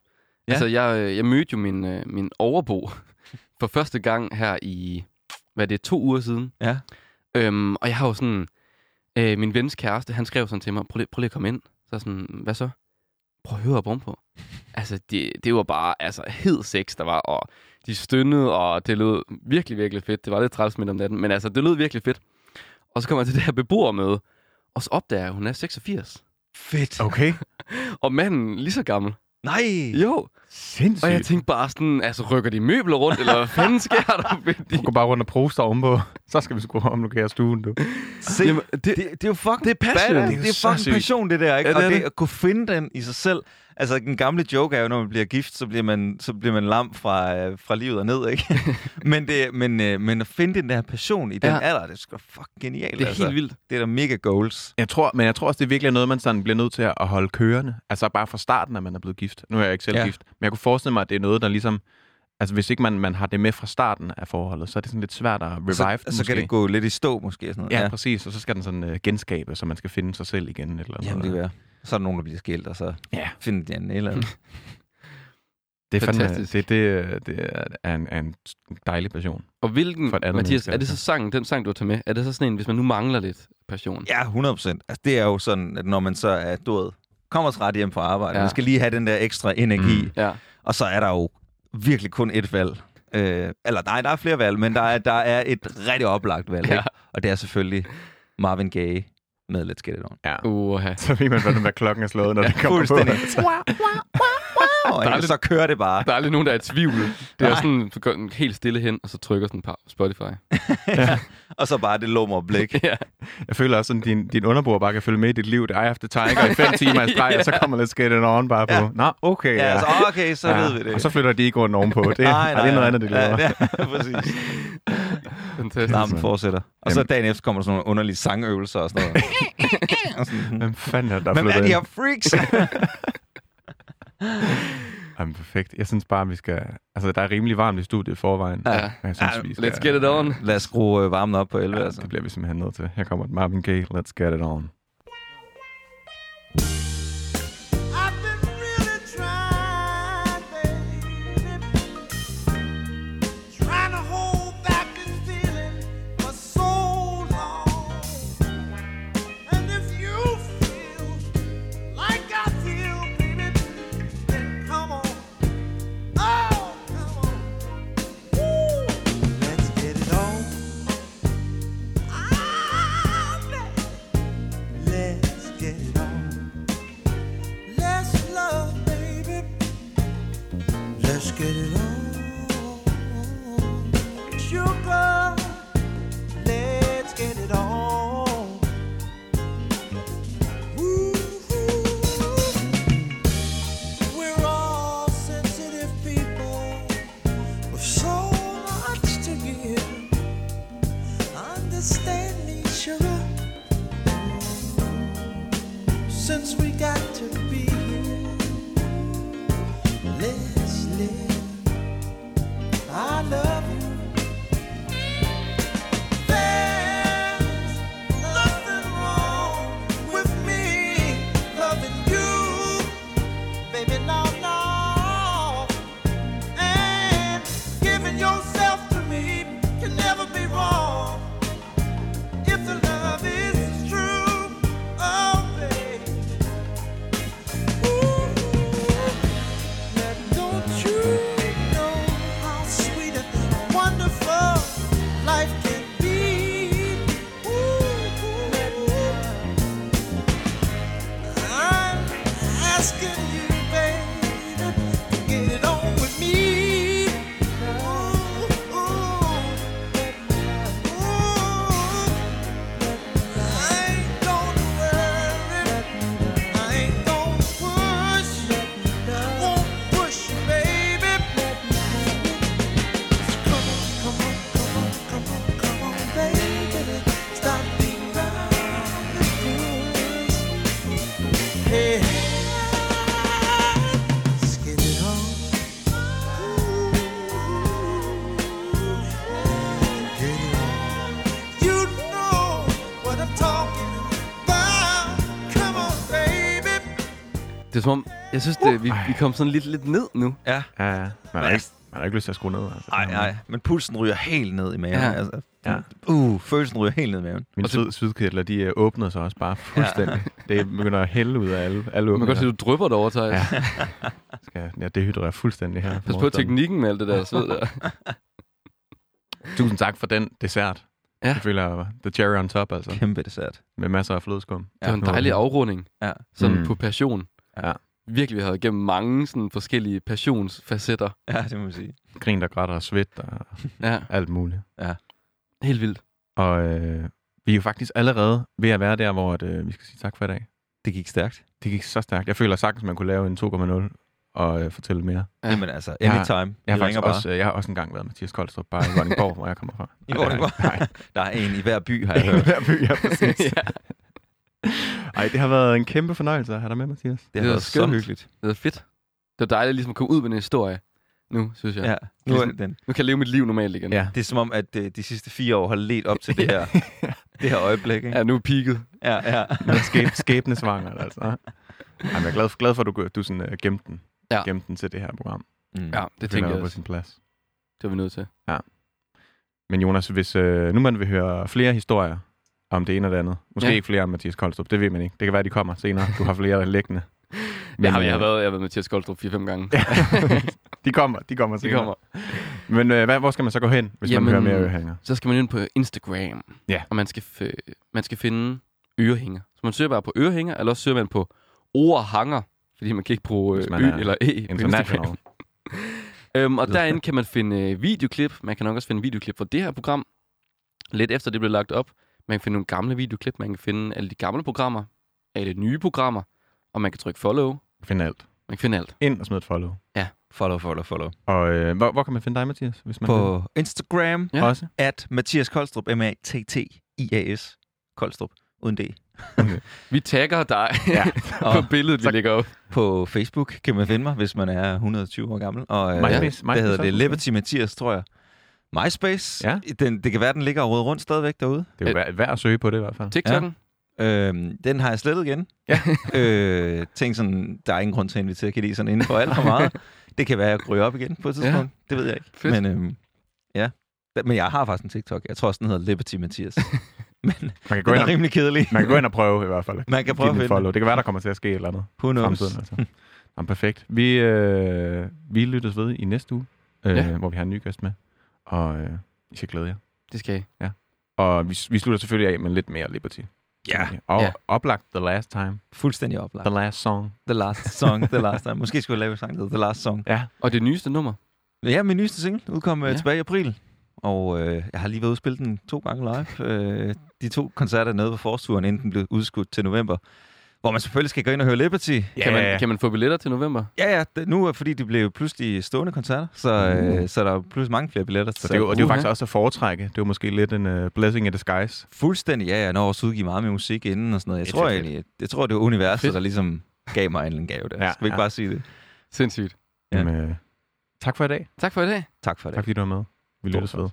B: Ja. Altså, jeg, øh, jeg mødte jo min, øh, min overbo for første gang her i, hvad er det, to uger siden.
C: Ja.
B: Øhm, og jeg har jo sådan, øh, min vens kæreste, han skrev sådan til mig, prøv lige, prøv lige at komme ind. Så er sådan, hvad så? Prøv at høre brum på. Altså, det, det var bare altså, hed sex, der var, og de stønnede, og det lød virkelig, virkelig fedt. Det var lidt træls midt om natten, men altså, det lød virkelig fedt. Og så kommer jeg til det her beboermøde, og så opdager jeg, at hun er 86.
C: Fedt.
A: Okay.
B: Og manden lige så gammel.
C: Nej!
B: Jo,
A: Sindssygt.
B: og jeg tænkte bare sådan, altså rykker de møbler rundt, eller hvad fanden sker der? de?
A: Du går bare rundt og proster ovenpå. Så skal vi sgu omlokere stuen, du.
C: Se,
B: Jamen, det,
C: det, det er jo fucking
B: det er passion. Det er
C: Det er fucking passion, det der, ikke?
B: Ja, det
C: og det,
B: det.
C: at kunne finde den i sig selv. Altså, den gamle joke er jo, når man bliver gift, så bliver man, så bliver man lam fra, øh, fra livet og ned, ikke? men, det, men, øh, men at finde den der passion i den
B: Ja.
C: alder, det er sgu fucking genialt.
B: det er
C: altså.
B: helt vildt.
C: Det er da mega goals.
A: Jeg tror, men jeg tror også, det er virkelig noget, man sådan bliver nødt til at holde kørende. Altså bare fra starten, at man er blevet gift. Nu er jeg ikke selv. Ja. gift. Men jeg kunne forestille mig, at det er noget, der ligesom... Altså hvis ikke man, man har det med fra starten af forholdet, så er det sådan lidt svært at revive
C: så,
A: den
C: så kan det gå lidt i stå, måske. Sådan noget.
A: Ja, ja, præcis. Og så skal den sådan uh, genskabe, så man skal finde sig selv igen. Eller
C: Jamen, det
A: noget.
C: er Så er der nogen, der bliver skilt, og så
A: Ja.
C: finder de en eller andet.
A: Det er fandme,
B: Fantastisk.
A: det, det, det er en, er en dejlig passion.
B: Og hvilken,
A: andet
B: Mathias, er det så sangen, den sang, du har taget med, er det så sådan en, hvis man nu mangler lidt passion?
C: Ja, 100 procent. Altså, det er jo sådan, at når man så er, du ved, kommer ret hjem fra arbejde,
B: ja.
C: man skal lige have den der ekstra energi,
A: Mm.
B: Ja.
C: og så er der jo virkelig kun et valg. Øh, eller nej, der er flere valg, men der er, der er et rigtig oplagt valg,
B: Ja.
C: ikke? Og det er selvfølgelig Marvin Gaye med Let's Get It On.
A: Ja.
B: Uha.
A: Så ved man, hvad klokken er slået, når det kommer
C: Fuldstændig.
A: på.
C: Og
B: Der er
C: så
B: lidt-
C: kører det bare.
B: Der er aldrig nogen, der er i tvivl. Det er sådan, du går helt stille hen, og så trykker sådan på Spotify.
C: Og så bare det lummer blik.
B: ja.
A: Jeg føler også, at din, din underbror bare kan følge med i dit liv. Det er jeg efter Tiger i fem timer i streg,
B: Ja.
A: og så kommer Let's Get It On bare på.
C: Ja.
A: Nå, okay.
C: Ja, altså, okay, så ved vi det.
A: Og så flytter de ikke rundt ovenpå. Det, nej, nej, det er noget andet, det
C: ja,
A: laver.
C: det er, præcis.
B: Fantastisk.
C: Larmen fortsætter. Og så dagen efter kommer der sådan nogle underlige sangøvelser og sådan noget. og sådan,
A: Hvem fanden er der
C: Hvem er de her freaks?
A: Jamen, perfekt. Jeg synes bare, vi skal... Altså, der er rimelig varmt i studiet i forvejen.
B: Ja.
A: Jeg synes,
C: Ja,
A: vi skal...
B: Let's get it on.
C: Lad os skrue øh, varmen op på 11,
A: Ja,
C: altså.
A: det bliver vi simpelthen nødt til. Her kommer Marvin Gaye. Let's get it on.
D: Get it
B: Det er som om, jeg synes, det, vi, vi kom sådan lidt, lidt ned nu.
C: Ja.
A: Ja, ja. Man
C: Men
A: ikke, man har ikke lyst til at skrue ned. Altså.
C: Nej, nej. Men pulsen ryger helt ned i maven.
B: Ja.
C: Ja. Altså,
A: Ja.
C: Uh, følelsen ryger helt ned i maven.
A: Mine syd, sydkedler, de øh, åbner sig også bare fuldstændig. Ja. Det begynder at hælde ud af alle, alle
B: Man kan godt se, du drypper derovre, Thijs. Ja.
A: Skal jeg dehydrere fuldstændig her.
B: Pas på teknikken med alt det der sved der.
A: Tusind tak for den dessert.
B: Ja.
A: Jeg føler, jeg the cherry on top, altså.
C: Kæmpe dessert.
A: Med masser af flødeskum.
B: Det var en dejlig afrunding.
C: Ja.
B: Sådan
A: Mm.
B: på passion.
A: Ja.
B: Virkelig, vi har været igennem mange sådan forskellige passionsfacetter.
C: Ja, det må man sige.
A: Grin, der grætter og svedt og
B: Ja,
A: alt muligt.
B: helt vildt.
A: Og øh, vi er jo faktisk allerede ved at være der, hvor at, øh, vi skal sige tak for i dag.
C: Det gik stærkt.
A: Det gik så stærkt. Jeg føler sagtens, man kunne lave en 2,0 og øh, fortælle mere.
B: Ja.
C: Ja. Jamen altså,
A: Jeg har-
C: anytime.
A: Jeg har,
C: Vi
A: faktisk
C: ringer bare.
A: også, øh, jeg har også engang været Mathias Koldstrup, bare i Vordingborg, hvor jeg kommer fra.
C: I Vordingborg?
A: Nej,
C: Der er en i hver by, har jeg hørt.
A: Hver by, ja, præcis.
B: ja.
A: Ej, det har været en kæmpe fornøjelse at have dig med, Mathias.
C: Det har
B: var
C: været så
B: skønt.
C: hyggeligt.
B: Det var fedt. Det var dejligt ligesom at komme ud med en historie. Nu, synes jeg.
C: Ja. Nu er
B: Ligesom-
C: den.
B: Nu kan jeg leve mit liv normalt igen.
A: Ja.
C: Det er som om, at øh, de sidste fire år har let op til det her, det her øjeblik. Ikke?
B: Ja, nu er peaked.
C: Ja, ja.
A: Skæb, skæbnesvanger, altså. Ej, men jeg er glad, glad for, at du, du sådan, uh, gemte, den.
B: Ja.
A: gemte den til det her program.
C: Mm.
B: Ja, det tænker jeg
A: på sin plads.
B: Det var vi nødt til.
A: Men Jonas, hvis øh, nu man vil høre flere historier om det ene og det andet, måske
B: Ja.
A: ja. ikke flere om Mathias Koldstrup, det ved man ikke. Det kan være, de kommer senere. Du har flere liggende.
B: Men, jeg, har, jeg, har
A: øh,
B: været, jeg har været at Koldstrup 4-5 gange.
A: de kommer, de kommer
B: De
A: senere.
B: kommer.
A: Men øh, hvad, hvor skal man så gå hen, hvis Jamen, man
B: Jamen,
A: vil høre mere ørehænger?
B: Så skal man ind på Instagram.
A: Ja.
B: Og man skal, man skal finde ørehænger. Så man søger bare på ørehænger, eller også søger man på ordhanger, fordi man kan ikke bruge øh, ø
A: er
B: eller e på Instagram. Øhm, og derinde kan man finde øh, videoklip. Man kan nok også finde videoklip fra det her program. Lidt efter det blev lagt op. Man kan finde nogle gamle videoklip. Man kan finde alle de gamle programmer. Alle nye programmer. Og man kan trykke follow.
A: Find alt.
B: Man kan finde alt.
A: Ind og smid et follow.
C: Follow, follow, follow.
A: Og øh, hvor, hvor kan man finde dig, Mathias? Hvis man
C: På Instagram,
A: vil?
B: Ja.
A: Også?
C: at Mathias Koldstrup, M-A-T-T-I-A-S. Koldstrup, uden D.
B: Vi tagger dig
A: Ja.
B: på billedet, vi
A: så-
B: lægger op.
C: På Facebook kan man finde mig, hvis man er 120 år gammel. Og øh,
A: MySpace-
C: det
A: MySpace
C: hedder
A: også,
C: det? Liberty Mathias, tror jeg. MySpace,
A: Ja.
C: den, det kan være, den ligger og rundt stadigvæk derude.
A: Det er jo værd, værd at søge på det i hvert fald.
B: TikTok'en.
C: Øhm, den har jeg slettet igen.
A: Ja.
C: øh, tænk sådan, der er ingen grund til at invitere Kedi sådan inden for alt for meget. det kan være, at jeg ryger op igen på et tidspunkt. Det ved jeg ikke.
B: Fedt.
C: Men, øhm, ja. Men jeg har faktisk en TikTok. Jeg tror også, den hedder Liberty Mathias. Men
A: Man kan, gå
C: den
A: ind
C: er
A: og,
C: rimelig kedelig.
A: man kan gå ind og prøve i hvert fald.
C: Man kan prøve at finde.
A: Det kan være, der kommer til at ske et eller andet.
C: Who knows?
A: fremtiden. Altså. Jamen, perfekt. Vi, øh, vi lyttes ved i næste uge, øh,
B: Ja.
A: ja. hvor vi har en ny gæst med. Og øh, I skal glæde jer.
B: Det skal I.
A: Og vi, vi slutter selvfølgelig af med lidt mere Liberty.
C: Ja,
A: Og
B: Ja.
A: ja. oplagt The Last Time.
C: fuldstændig oplagt.
A: The Last Song.
C: The last song, the last time. Måske skulle jeg lave en sang, der The Last Song.
A: Ja.
B: Og det nyeste nummer.
C: Ja, min nyeste single udkom
B: Ja.
C: ja. tilbage i april. Og øh, jeg har lige været ude og spille den to gange live. Øh, de to koncerter nede på forsturen, inden den blev udskudt til november. Hvor man selvfølgelig skal gå ind og høre Liberty.
A: Ja,
B: Kan, man, kan man få billetter til november?
C: Ja, ja, det, nu er fordi de blev pludselig stående koncerter, så, øh, så der er pludselig mange flere billetter.
A: Så det er jo, og det er jo faktisk også at foretrække. Det er jo måske lidt en uh, blessing in disguise.
C: Fuldstændig, ja, jeg når også udgive meget med musik inden og sådan noget. Jeg tror egentlig, jeg tror, det var universet,
B: Fedt.
C: der ligesom gav mig en gave der.
A: Ja,
C: Skal vi ikke
A: ja.
C: bare sige det?
B: Sindssygt.
C: Ja.
A: Jamen, øh, tak for i dag.
B: Tak for i dag.
C: Tak for det.
A: Tak fordi du var med. Vi lyttes ved.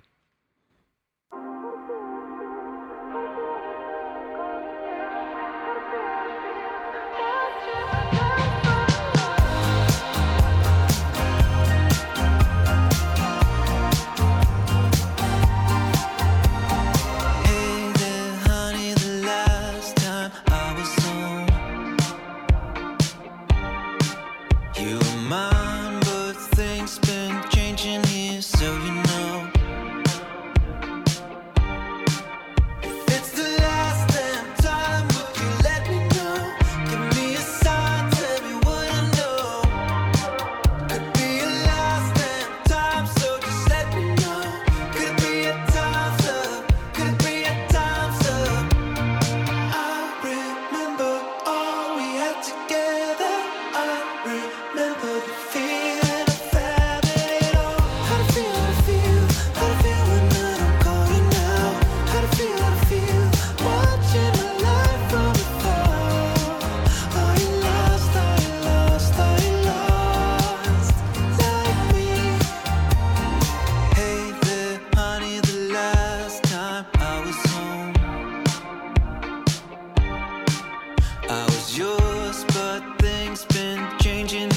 A: It's been changing.